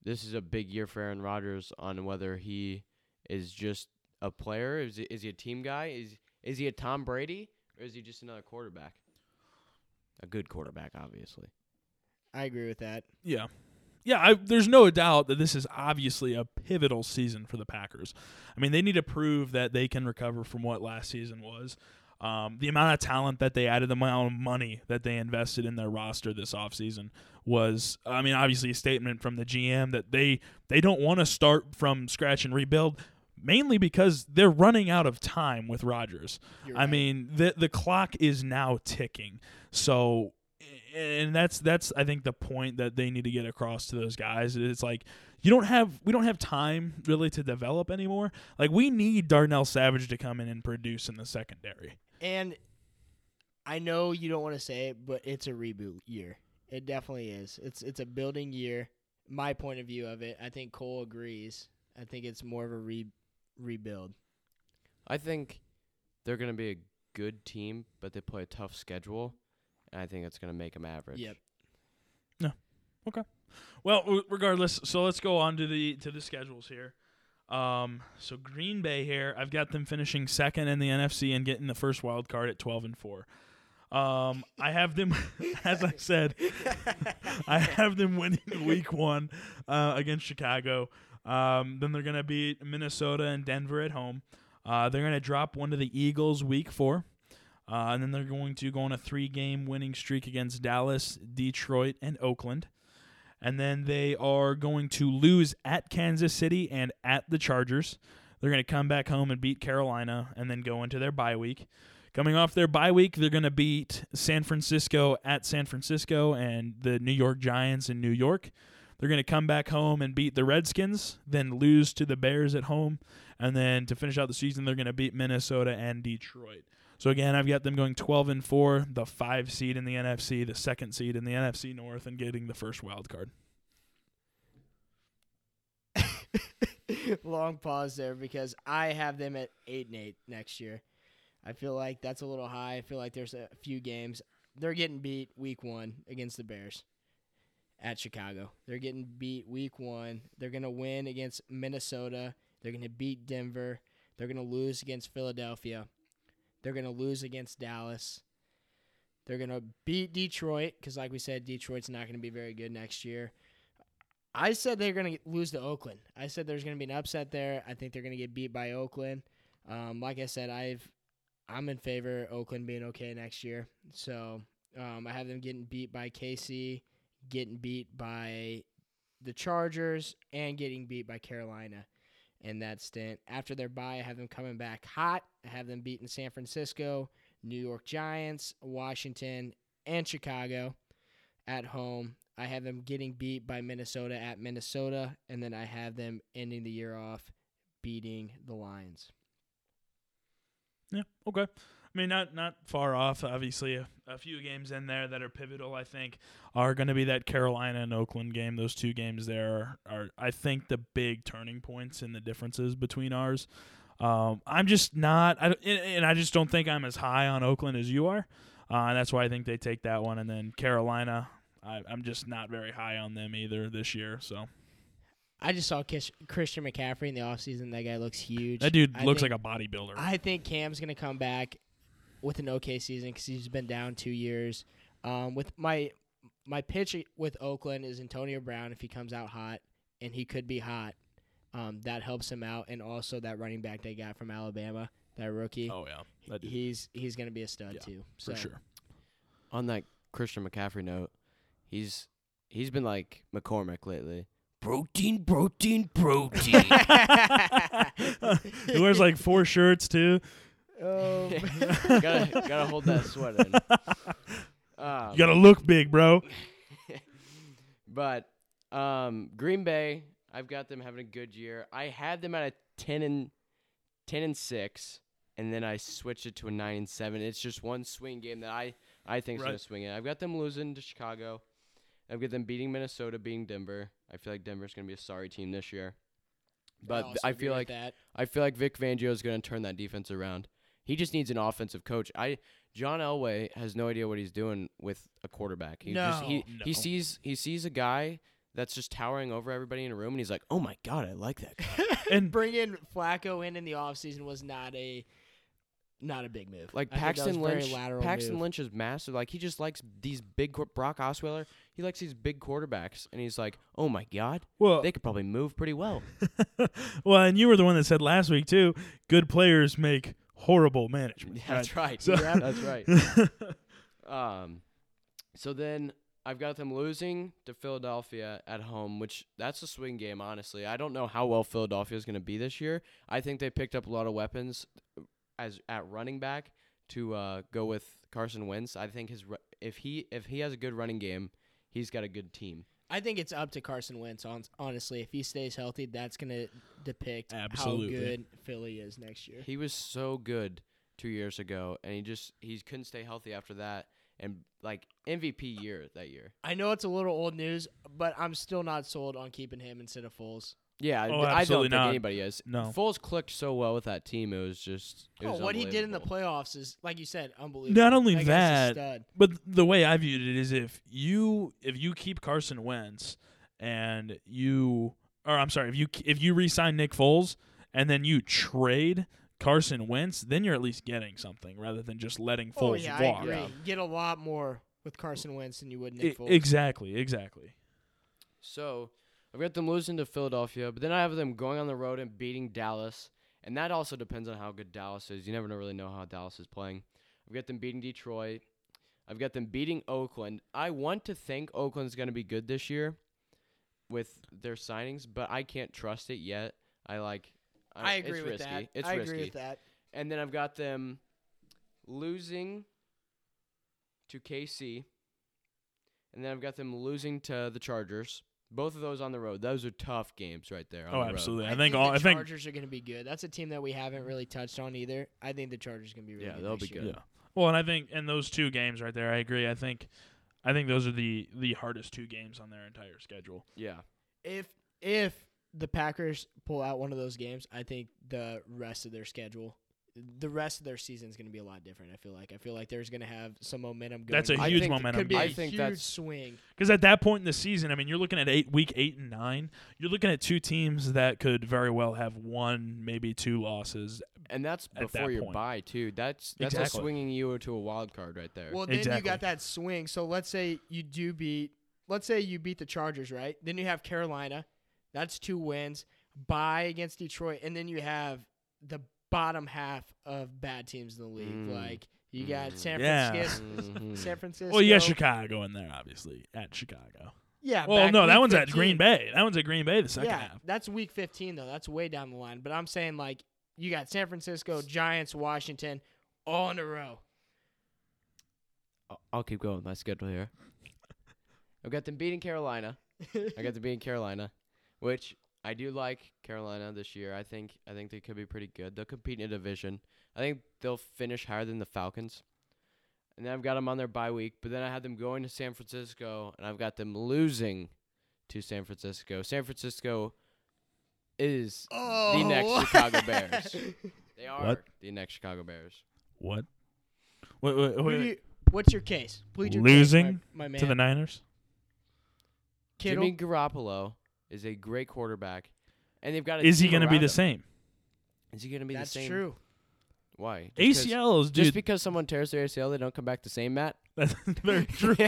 this is a big year for Aaron Rodgers on whether he is just a player. Is he, is he a team guy? Is is he a Tom Brady or is he just another quarterback? A good quarterback, obviously. I agree with that. Yeah. Yeah, I, there's no doubt that this is obviously a pivotal season for the Packers. I mean, they need to prove that they can recover from what last season was. Um, the amount of talent that they added, the amount of money that they invested in their roster this offseason was, I mean, obviously a statement from the GM that they they don't want to start from scratch and rebuild, mainly because they're running out of time with Rodgers. I mean, the the clock is now ticking. So and that's that's I think the point that they need to get across to those guys. It's like you don't have we don't have time really to develop anymore. Like we need Darnell Savage to come in and produce in the secondary. And I know you don't want to say it, but it's a reboot year. It definitely is. It's it's a building year. My point of view of it, I think Cole agrees. I think it's more of a re- rebuild. I think they're going to be a good team, but they play a tough schedule, and I think it's going to make them average. Yep. No. Okay. Well, w- regardless, so let's go on to the to the schedules here. Um, so Green Bay here, I've got them finishing second in the NFC and getting the first wild card at twelve and four. Um, I have them, as I said, I have them winning week one uh, against Chicago. Um, then they're going to beat Minnesota and Denver at home. Uh, they're going to drop one to the Eagles week four. Uh, and then they're going to go on a three game winning streak against Dallas, Detroit, and Oakland. And then they are going to lose at Kansas City and at the Chargers. They're going to come back home and beat Carolina and then go into their bye week. Coming off their bye week, they're going to beat San Francisco at San Francisco and the New York Giants in New York. They're going to come back home and beat the Redskins, then lose to the Bears at home, and then to finish out the season, they're going to beat Minnesota and Detroit. So again, I've got them going 12 and 4, the 5 seed in the NFC, the second seed in the NFC North and getting the first wild card. Long pause there because I have them at 8 and 8 next year. I feel like that's a little high. I feel like there's a few games they're getting beat week 1 against the Bears at Chicago. They're getting beat week 1. They're going to win against Minnesota. They're going to beat Denver. They're going to lose against Philadelphia. They're going to lose against Dallas. They're going to beat Detroit because, like we said, Detroit's not going to be very good next year. I said they're going to lose to Oakland. I said there's going to be an upset there. I think they're going to get beat by Oakland. Um, like I said, I've I'm in favor of Oakland being okay next year. So um, I have them getting beat by KC, getting beat by the Chargers, and getting beat by Carolina in that stint. After their bye, I have them coming back hot. I have them beating San Francisco, New York Giants, Washington, and Chicago at home. I have them getting beat by Minnesota at Minnesota, and then I have them ending the year off beating the Lions. Yeah, okay. I mean, not not far off. Obviously, a, a few games in there that are pivotal. I think are going to be that Carolina and Oakland game. Those two games there are, are, I think, the big turning points in the differences between ours. Um, I'm just not, I, and I just don't think I'm as high on Oakland as you are, uh, and that's why I think they take that one. And then Carolina, I, I'm just not very high on them either this year. So I just saw Kish, Christian McCaffrey in the offseason. That guy looks huge. that dude I looks think- like a bodybuilder. I think Cam's gonna come back with an okay season because he's been down two years. Um, with my my pitch with Oakland is Antonio Brown if he comes out hot, and he could be hot. Um, that helps him out, and also that running back they got from Alabama, that rookie. oh yeah, that dude, he's he's gonna be a stud Yeah, too. for sure. On that Christian McCaffrey note, he's he's been like McCormick lately. Protein, protein, protein. he wears like four shirts too. Um, gotta gotta hold that sweat in. Um, You gotta look big, bro. but um, Green Bay, I've got them having a good year. I had them at a ten and ten and six, and then I switched it to a nine and seven. It's just one swing game that I I think is gonna swing it. I've got them losing to Chicago. I've got them beating Minnesota, beating Denver. I feel like Denver's gonna be a sorry team this year. But I feel like that. I feel like Vic Fangio is going to turn that defense around. He just needs an offensive coach. I John Elway has no idea what he's doing with a quarterback. He just he, No. he sees he sees a guy that's just towering over everybody in a room and he's like, "Oh my god, I like that guy." And bringing Flacco in in the offseason was not a not a big move. like I think that was Paxton Lynch lateral Paxton move. Lynch is massive. Like he just likes these big Brock Osweiler. He likes these big quarterbacks and he's like, "Oh my god, well, they could probably move pretty well." well, and you were the one that said last week too. Good players make horrible management. Yeah, that's right. So- that's right. Um, so then I've got them losing to Philadelphia at home, which that's a swing game. Honestly, I don't know how well Philadelphia is going to be this year. I think they picked up a lot of weapons as at running back to uh, go with Carson Wentz. I think his if he if he has a good running game, he's got a good team. I think it's up to Carson Wentz. hon- Honestly, if he stays healthy, that's gonna depict Absolutely. how good Philly is next year. He was so good two years ago, and he just he couldn't stay healthy after that. And like MVP year that year. I know it's a little old news, but I'm still not sold on keeping him instead of Foles. Yeah, Oh, I don't think not. anybody is. No. Foles clicked so well with that team. It was just. It Oh, was what he did in the playoffs is, like you said, unbelievable. Not only That that. But the way I viewed it is if you if you keep Carson Wentz and you or I'm sorry, if you if you re-sign Nick Foles and then you trade Carson Wentz, then you're at least getting something rather than just letting oh Foles yeah, walk. I agree. Yeah. Get a lot more with Carson Wentz than you would I- Nick Foles. exactly, exactly. So I've got them losing to Philadelphia, but then I have them going on the road and beating Dallas, and that also depends on how good Dallas is. You never really know how Dallas is playing. I've got them beating Detroit. I've got them beating Oakland. I want to think Oakland's going to be good this year with their signings, but I can't trust it yet. I like. I agree it's with risky. that. It's I risky. agree with that. And then I've got them losing to KC, and then I've got them losing to the Chargers. Both of those on the road. Those are tough games right there. on Oh, the road. absolutely. I, I think think all. the I think Chargers are going to be good. That's a team that we haven't really touched on either. I think the Chargers are going to be really Yeah, good. they'll next be year. good. Yeah. Well, and I think in those two games right there, I agree. I think, I think those are the the hardest two games on their entire schedule. Yeah. If if the Packers pull out one of those games, I think the rest of their schedule, the rest of their season is going to be a lot different. I feel like. I feel like there's going to have some momentum. Going That's a in. I huge think- momentum. Could be a I think huge that's- swing. Because at that point in the season, I mean, you're looking at eight week eight and nine. You're looking at two teams that could very well have one, maybe two losses. And that's At that before your point. bye too. That's that's Exactly. a swinging you to a wild card right there. Well, then you Exactly. got that swing. So let's say you do beat. Let's say you beat the Chargers, right? Then you have Carolina. That's two wins. Bye against Detroit, and then you have the bottom half of bad teams in the league. Mm. Like you got Mm. San Yeah. Francisco. Mhm. San Francisco. Well, you got Chicago in there, obviously at Chicago. Yeah. Well, no, that week one's at Green Bay. That one's at Green Bay the second yeah, half. that's week 15 though. That's way down the line. But I'm saying like you got San Francisco, Giants, Washington, all in a row. I'll- I'll keep going with my schedule here. I've got them beating Carolina. I got them beating Carolina, which I do like Carolina this year. I think I think they could be pretty good. They'll compete in a division. I think they'll finish higher than the Falcons. And then I've got them on their bye week, but then I had them going to San Francisco, and I've got them losing to San Francisco. San Francisco is oh, the next oh. Chicago Bears. They are What? the next Chicago Bears. What? Wait, wait, wait, wait. you- what's your case? Plead your Losing case, my, my man. to the Niners? Kittle. Jimmy Garoppolo is a great quarterback, and they've got. A Is he going to be the same? Is he going to be That's the same? true. Why? Just 'cause- ACLs, Just because someone tears their ACL, they don't come back the same, Matt. That's very true.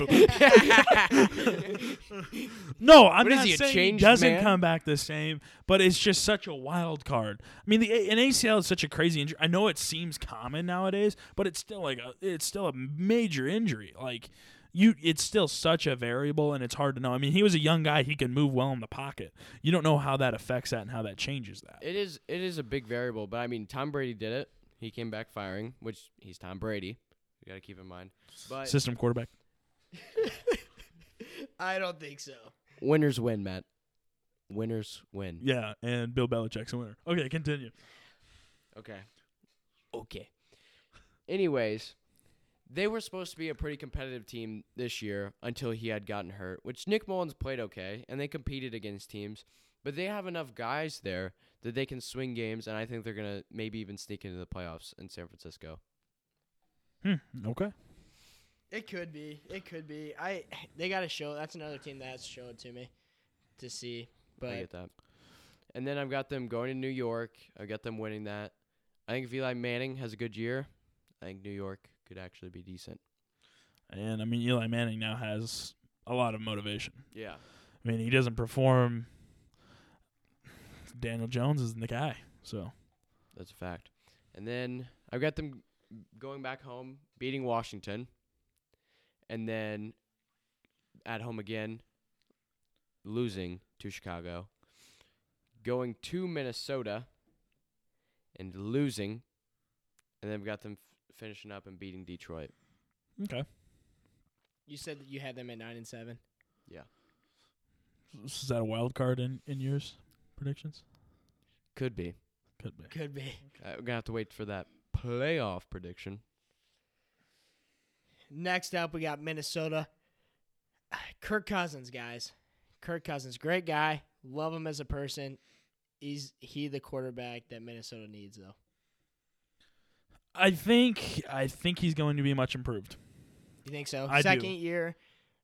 no, I'm What is not he, a saying he doesn't man? come back the same, but it's just such a wild card. I mean, the an ACL is such a crazy injury. I know it seems common nowadays, but it's still like a it's still a major injury. Like you, it's still such a variable, and it's hard to know. I mean, he was a young guy; he can move well in the pocket. You don't know how that affects that and how that changes that. It is. It is a big variable, but I mean, Tom Brady did it. He came back firing, which he's Tom Brady. You got to keep in mind. But System quarterback. I don't think so. winners win, Matt. Winners win. Yeah, and Bill Belichick's a winner. Okay, continue. Okay. Okay. Anyways, they were supposed to be a pretty competitive team this year until he had gotten hurt, which Nick Mullens played okay, and they competed against teams. But they have enough guys there that they can swing games, and I think they're going to maybe even sneak into the playoffs in San Francisco. Hmm. Okay. It could be. It could be. I. They got to show. That's another team that has to show it to me, to see. I But get that. And then I've got them going to New York. I've got them winning that. I think if Eli Manning has a good year, I think New York could actually be decent. And I mean, Eli Manning now has a lot of motivation. Yeah. I mean, he doesn't perform. Daniel Jones isn't the guy. So That's a fact. And then I've got them going back home, beating Washington, and then at home again, losing to Chicago, going to Minnesota, and losing, and then we've got them finishing up and beating Detroit. okay, you said that you had them at nine and seven. Yeah. is that a wild card in in yours predictions? Could be. Could be. Could be. Uh, we're gonna have to wait for that playoff prediction. Next up, we got Minnesota. Kirk Cousins, guys. Kirk Cousins, great guy. Love him as a person. Is he the quarterback that Minnesota needs, though? I think I think he's going to be much improved. You think so? I do. Second year,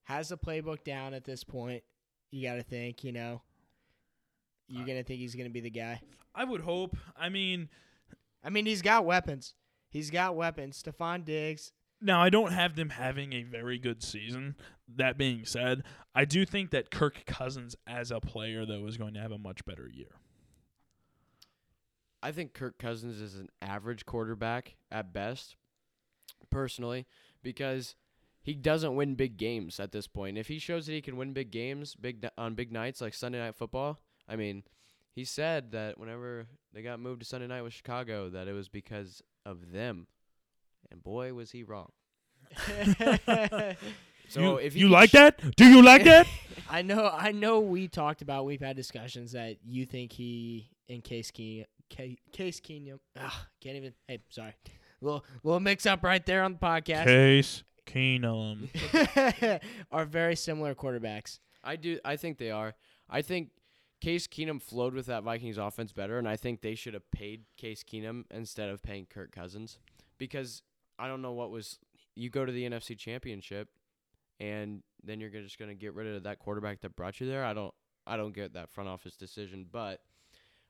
has the playbook down at this point. You got to think, you know. You're going to think he's going to be the guy. I would hope. I mean, I mean, he's got weapons. He's got weapons. Stefon Diggs. now I don't have them having a very good season. That being said, I do think that Kirk Cousins as a player though is going to have a much better year. I think Kirk Cousins is an average quarterback at best, personally, because he doesn't win big games at this point. If he shows that he can win big games, big on big nights like Sunday Night Football, I mean, he said that whenever they got moved to Sunday Night with Chicago, that it was because of them. and boy was he wrong. So you, if you like sh- that? Do you like that? I know. I know. We talked about. We've had discussions that you think he in Case Keenum. Case Keenum. Ah, can't even. Hey, sorry. Little little mix up right there on the podcast. Case Keenum. are very similar quarterbacks. I do. I think they are. I think Case Keenum flowed with that Vikings offense better, and I think they should have paid Case Keenum instead of paying Kirk Cousins because I don't know what was. You go to the NFC Championship, and then you're just going to get rid of that quarterback that brought you there. I don't. I don't get that front office decision, but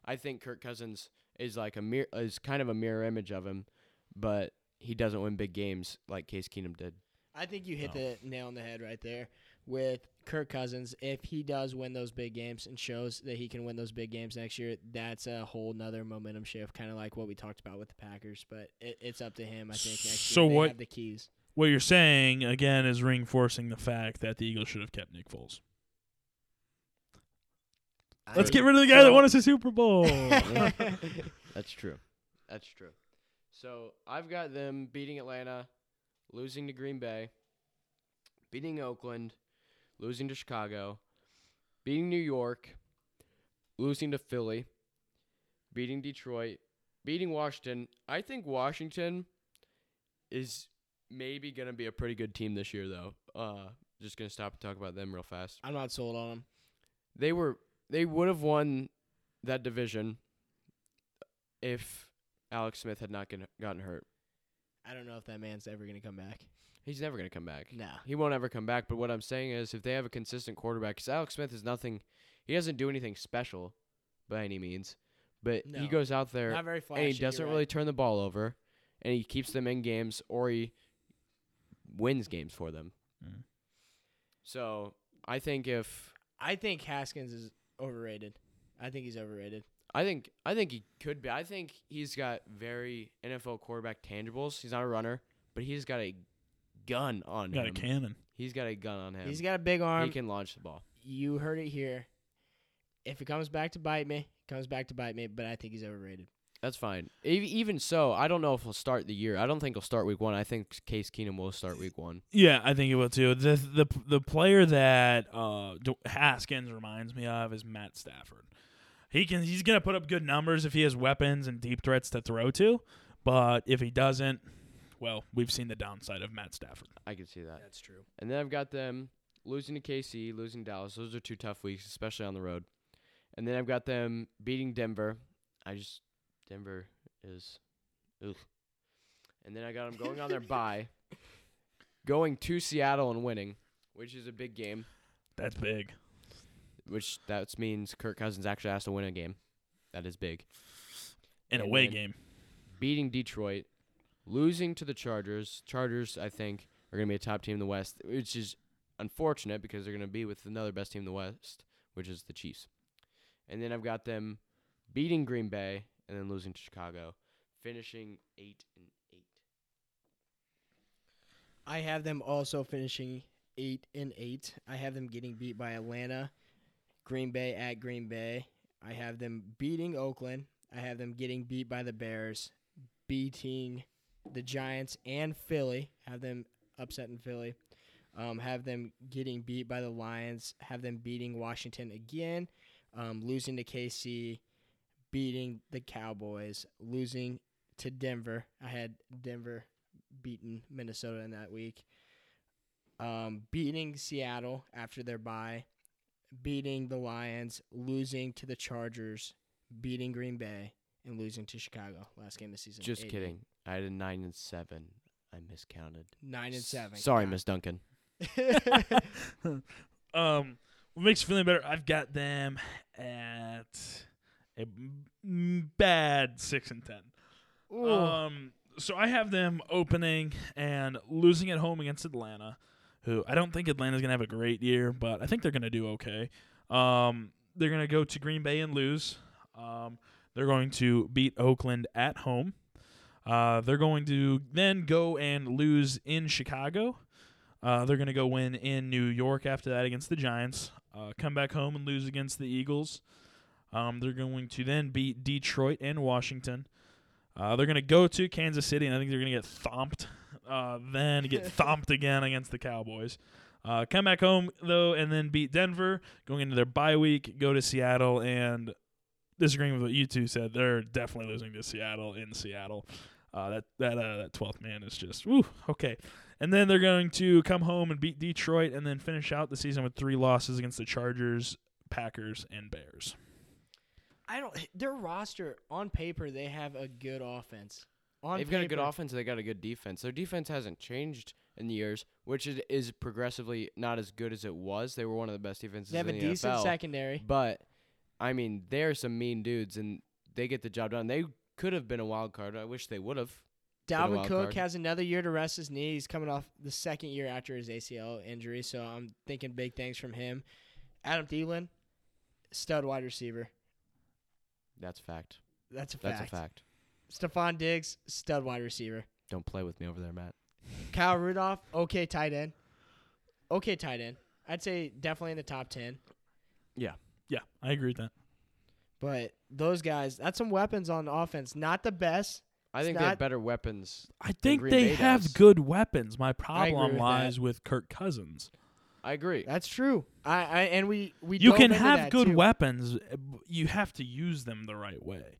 I think Kirk Cousins is like a mirror is kind of a mirror image of him, but he doesn't win big games like Case Keenum did. I think you hit No. the nail on the head right there with Kirk Cousins. If he does win those big games and shows that he can win those big games next year, that's a whole nother momentum shift, kind of like what we talked about with the Packers. But it, it's up to him. I think next So year they what- have the keys. what you're saying again is reinforcing the fact that the Eagles should have kept Nick Foles. Let's get rid of the guy that won us a Super Bowl. That's true. That's true. So I've got them beating Atlanta, losing to Green Bay, beating Oakland, losing to Chicago, beating New York, losing to Philly, beating Detroit, beating Washington. I think Washington is maybe going to be a pretty good team this year, though. Uh, just going to stop and talk about them real fast. I'm not sold on them. They were they would have won that division if Alex Smith had not gotten hurt. I don't know if that man's ever going to come back. He's never going to come back. Nah. He won't ever come back. But what I'm saying is, if they have a consistent quarterback, because Alex Smith is nothing, he doesn't do anything special by any means. But he goes out there Not very flashy. and he doesn't right. really turn the ball over, and he keeps them in games or he wins games for them. Mm. So I think if I think Haskins is overrated. I think he's overrated. I think I think he could be. I think he's got very NFL quarterback tangibles. He's not a runner, but he's got a gun on Got a him. cannon. He's got a gun on him. He's got a big arm. he can launch the ball. you heard it here. If it comes back to bite me, it comes back to bite me. But I think he's overrated. That's fine. Even so, I don't know if he'll start the year. I don't think he'll start week one. I think Case Keenum will start week one. Yeah, I think he will too. The the the player that uh, Haskins reminds me of is Matt Stafford. He can he's gonna put up good numbers if he has weapons and deep threats to throw to, but if he doesn't, well, we've seen the downside of Matt Stafford. I can see that. That's true. And then I've got them losing to KC, losing to Dallas. Those are two tough weeks, especially on the road. And then I've got them beating Denver. I just Denver is, ugh. And then I got them going on their bye, going to Seattle and winning, which is a big game. That's big. Which that means Kirk Cousins actually has to win a game. That is big. In a And away game. Beating Detroit, losing to the Chargers. Chargers, I think, are going to be a top team in the West, which is unfortunate because they're going to be with another best team in the West, which is the Chiefs. And then I've got them beating Green Bay and then losing to Chicago, finishing eight and eight. I have them also finishing eight and eight. I have them getting beat by Atlanta, Green Bay at Green Bay. I have them beating Oakland. I have them getting beat by the Bears, beating the Giants and Philly. Have them upsetting Philly. Um, have them getting beat by the Lions. Have them beating Washington again. Um, losing to KC, beating the Cowboys, losing to Denver. I had Denver beaten Minnesota in that week. Um, beating Seattle after their bye, beating the Lions, losing to the Chargers, beating Green Bay, and losing to Chicago last game of the season. Just Eight- kidding. I had a nine and seven. I miscounted. Nine and seven. Sorry, Miss Duncan. um, what makes you feeling better? I've got them at a bad six and ten. Ooh. Um, so I have them opening and losing at home against Atlanta, who I don't think Atlanta's gonna have a great year, but I think they're gonna do okay. Um, they're gonna go to Green Bay and lose. Um, they're going to beat Oakland at home. Uh, they're going to then go and lose in Chicago. Uh, they're going to go win in New York after that against the Giants. Uh, come back home and lose against the Eagles. Um, they're going to then beat Detroit and Washington. Uh, they're going to go to Kansas City, and I think they're going to get thumped. Uh, then get thumped again against the Cowboys. Uh, come back home though, and then beat Denver. Going into their bye week, go to Seattle, and disagreeing with what you two said, they're definitely losing to Seattle in Seattle. Uh, that that uh, that twelfth man is just woo okay. And then they're going to come home and beat Detroit, and then finish out the season with three losses against the Chargers, Packers, and Bears. I don't. Their roster on paper, they have a good offense. On They've got a good offense. They got a good defense. Their defense hasn't changed in the years, which is, is progressively not as good as it was. They were one of the best defenses They have a the decent NFL. secondary. But I mean, they're some mean dudes, and they get the job done. They could have been a wild card. I wish they would have. Dalvin Cook card. has another year to rest his knee. He's coming off the second year after his ACL injury, so I'm thinking big things from him. Adam Thielen, stud wide receiver. That's fact. That's a fact. That's a fact. Stefon Diggs, stud wide receiver. Don't play with me over there, Matt. Kyle Rudolph, okay tight end. Okay tight end. I'd say definitely in the top 10. Yeah, Yeah, I agree with that. But those guys, that's some weapons on offense. Not the best. I It's think they have better weapons. I think Green they Bay have does. good weapons. My problem with lies that. with Kirk Cousins. I agree. That's true. I, I and we we you can have good too. weapons. uh, You have to use them the right way.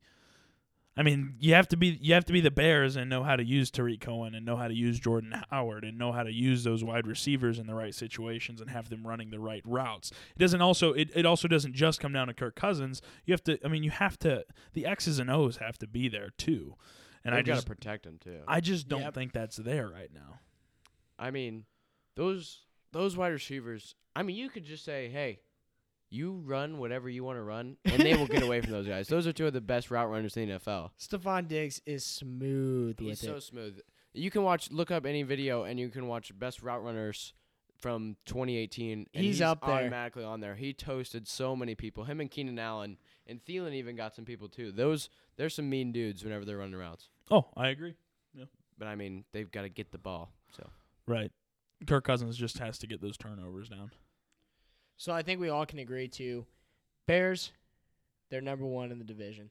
I mean, you have to be you have to be the Bears and know how to use Tarik Cohen and know how to use Jordan Howard and know how to use those wide receivers in the right situations and have them running the right routes. It doesn't also it, it also doesn't just come down to Kirk Cousins. You have to I mean, you have to the X's and O's have to be there too. And They've I got just to protect them too. I just don't Yep. think that's there right now. I mean, those those wide receivers. I mean, you could just say, "Hey, you run whatever you want to run," and they will get away from those guys. Those are two of the best route runners in the NFL. Stefon Diggs is smooth He's with so it. smooth. You can watch, look up any video, and you can watch best route runners from 2018. And He's up there. automatically on there. He toasted so many people. Him and Keenan Allen and Thielen even got some people too. Those there's some mean dudes whenever they're running routes. Oh, I agree. Yeah. But I mean, they've got to get the ball. So Right. Kirk Cousins just has to get those turnovers down. So I think we all can agree to Bears, they're number one in the division.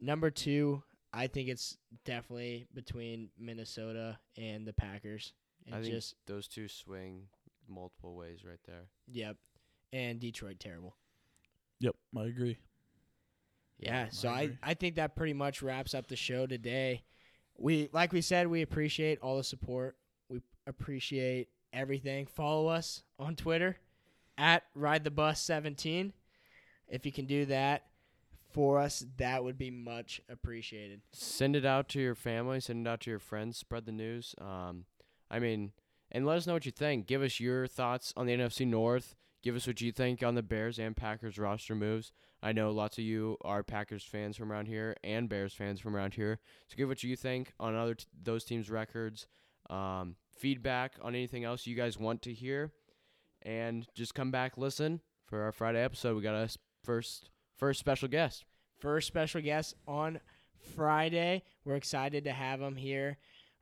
Number two, I think it's definitely between Minnesota and the Packers. And I think just those two swing multiple ways right there. yep. And Detroit terrible. Yep, I agree. Yeah, so I I. I think that pretty much wraps up the show today. We like we said, we appreciate all the support. Appreciate everything. Follow us on Twitter at Ride the Bus 17. If you can do that for us, that would be much appreciated. Send it out to your family. Send it out to your friends. Spread the news. Um, I mean, and let us know what you think. Give us your thoughts on the NFC North. Give us what you think on the Bears and Packers roster moves. I know lots of you are Packers fans from around here and Bears fans from around here. So give what you think on other t- those teams' records. Um, feedback on anything else you guys want to hear, and just come back listen for our Friday episode. We got a s- first first special guest. First special guest on Friday. We're excited to have him here.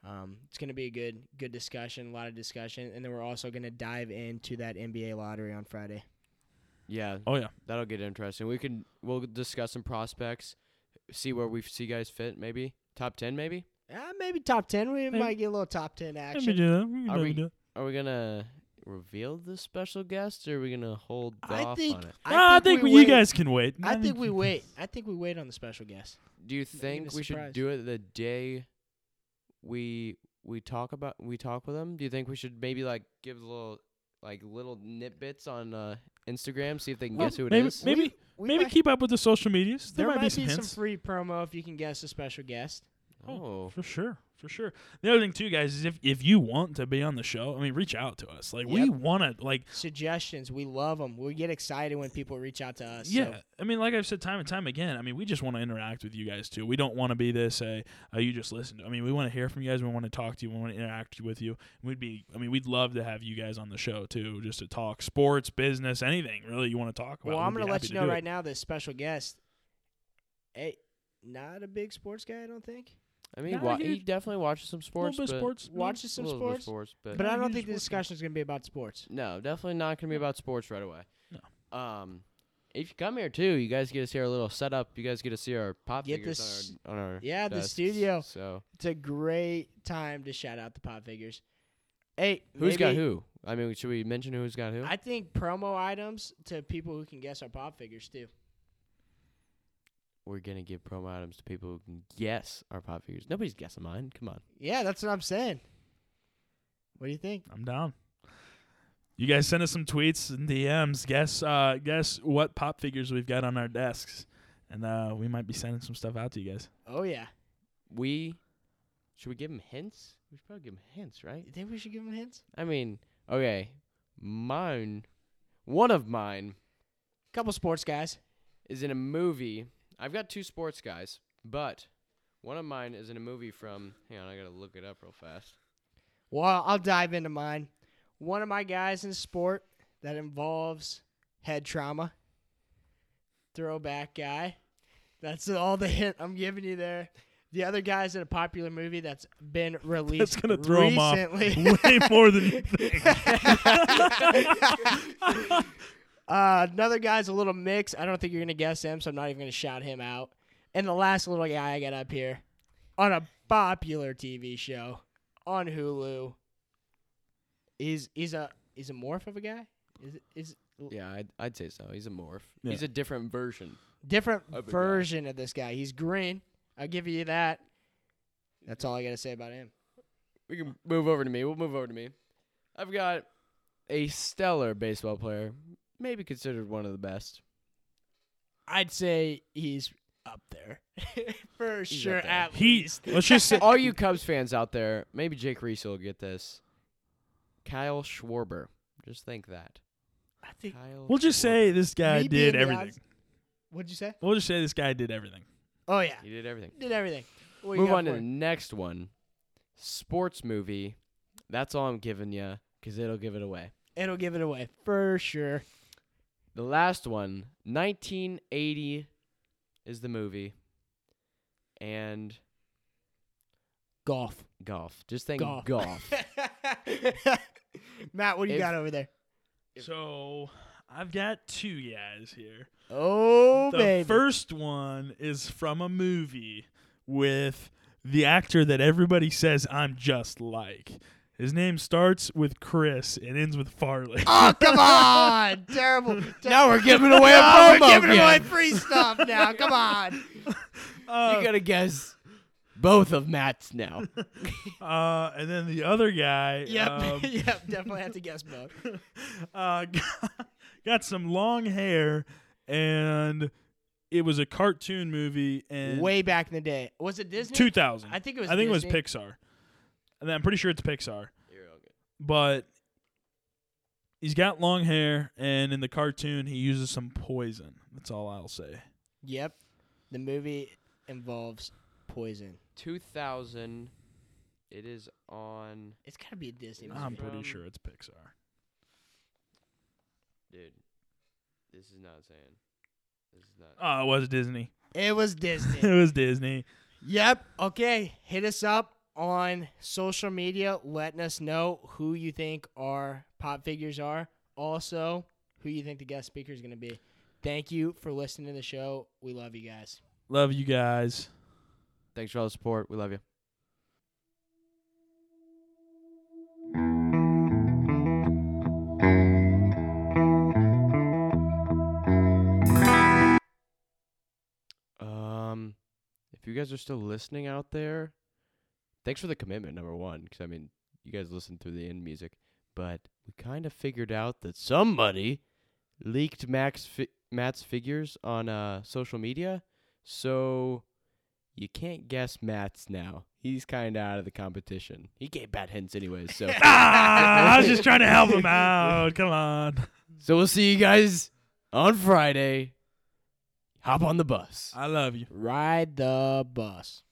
Um, it's going to be a good good discussion, a lot of discussion, and then we're also going to dive into that NBA lottery on Friday. Yeah, Oh yeah. That'll get interesting. We can we'll discuss some prospects, see where we see guys fit. Maybe top ten. Maybe Uh, maybe top 10. We Maybe- might get a little top 10 Let action. me do that. We can Are do we- that. are we gonna reveal the special guest, or are we gonna hold I off think on it? Ah, I think we you wait. guys can wait. I think we wait. I think we wait on the special guest. Do you even a think we should do it the day we we talk about we talk with them? Do you think we should maybe like give a little like little nitbits on uh, Instagram, see if they can Well, guess who it maybe is? maybe We maybe might- keep up with the social medias. There, there might, be some some hints. free promo if you can guess a special guest. Oh, For sure, for sure. The other thing too, guys, is if if you want to be on the show, I mean, reach out to us. Like we want to, like, Suggestions, we love them. We get excited when people reach out to us. yeah. so I mean, like I've said time and time again. I mean, we just want to interact with you guys too. We don't want to be this. Uh, uh, you just listen. To, I mean, we want to hear from you guys. We want to talk to you. We want to interact with you. We'd be. I mean, we'd love to have you guys on the show too, just to talk sports, business, anything really you want to talk about. well, I'm be gonna let you know do it. right now. This special guest, hey, not a big sports guy, I don't think. I mean, Not wa- a he huge- definitely watches some sports. Little bit but sports. Watches some a little bit of sports, sports, but, but I don't think the discussion is gonna be about sports. no, definitely not gonna be about sports right away. No. Um, If you come here too, you guys get to see our little setup. You guys get to see our pop Get figures this- on our, on our Yeah, the desks. studio. So It's a great time to shout out the pop figures. Hey, who's got maybe- who? I mean, should we mention who's got who? I think promo items to people who can guess our pop figures too. We're gonna give promo items to people who can guess our pop figures. Nobody's guessing mine. Come on. Yeah, that's what I'm saying. What do you think? I'm down. You guys send us some tweets and DMs. Guess uh guess what pop figures we've got on our desks. And uh we might be sending some stuff out to you guys. Oh yeah, We should we give them hints? We should probably give them hints, right? you think we should give them hints? I mean, okay, mine, one of mine Couple sports guys. is in a movie. I've got two sports guys, but one of mine is in a movie from. Hang on, I gotta look it up real fast. Well, I'll dive into mine. One of my guys in sport that involves head trauma. Throwback guy. That's all the hint I'm giving you there. The other guy's in a popular movie that's been released gonna throw 'em off recently. way more than you think. uh, another guy's a little mix. I don't think you're gonna guess him, so I'm not even gonna shout him out. And the last little guy I got up here on a popular TV show on Hulu. is he's a he's a morph of a guy. Is it- is Yeah, I'd, I'd say so. He's a morph. Yeah. He's a different version. different Of version of this guy. He's green. I'll give you that. That's all I gotta say about him. We can move over to me. We'll move over to me. I've got a stellar baseball player, maybe considered one of the best. I'd say he's up there for He's sure. there. At He least. let's just say All you Cubs fans out there, maybe Jake Reese will get this. Kyle Schwarber. Just think that. I think. Kyle we'll just Schwarber. say this guy Me did everything. odds- What'd you say? We'll just say this guy did everything. Oh yeah, he did everything. did everything. What Move on to for the next one. Sports movie. That's all I'm giving you because it'll give it away. It'll give it away for sure. The last one, 1980, is the movie, and Golf. golf. Just think Golf. golf. Matt, what do you If- got over there? So I've got two guys here. Oh the baby. first one is from a movie with the actor that everybody says I'm just like. His name starts with Chris and ends with Farley. Oh come on! Terrible. now we're giving away a Oh, promo we're giving again. away free stuff now. Come on. Uh, you gotta guess both of Matt's now. uh, and then the other guy Yep. um, yep. Definitely have to guess both. uh, got, got some long hair and it was a cartoon movie and Way back in the day, was it Disney? 2000. I think it was. I think Disney. it was Pixar. And I'm pretty sure it's Pixar. But he's got long hair, and in the cartoon, he uses some poison. That's all I'll say. Yep. The movie involves poison. 2000. It is on. It's gotta be a Disney movie. I'm pretty Um, sure it's Pixar. Dude, this is not saying. This is not. Oh, it was Disney. It was Disney. it was Disney. yep. Okay. Hit us up on social media, letting us know who you think our pop figures are. Also, who you think the guest speaker is gonna be. Thank you for listening to the show. We love you guys. Love you guys. Thanks for all the support. We love you. Um, if you guys are still listening out there, thanks for the commitment. Number one, because I mean, you guys listened through the end music, but we kind of figured out that somebody leaked Max fi- Matt's figures on uh social media, so you can't guess Matt's now. He's kind of out of the competition. He gave bad hints anyways, so ah, I was just trying to help him out. Come on. so we'll see you guys on Friday. Hop on the bus. I love you. Ride the bus.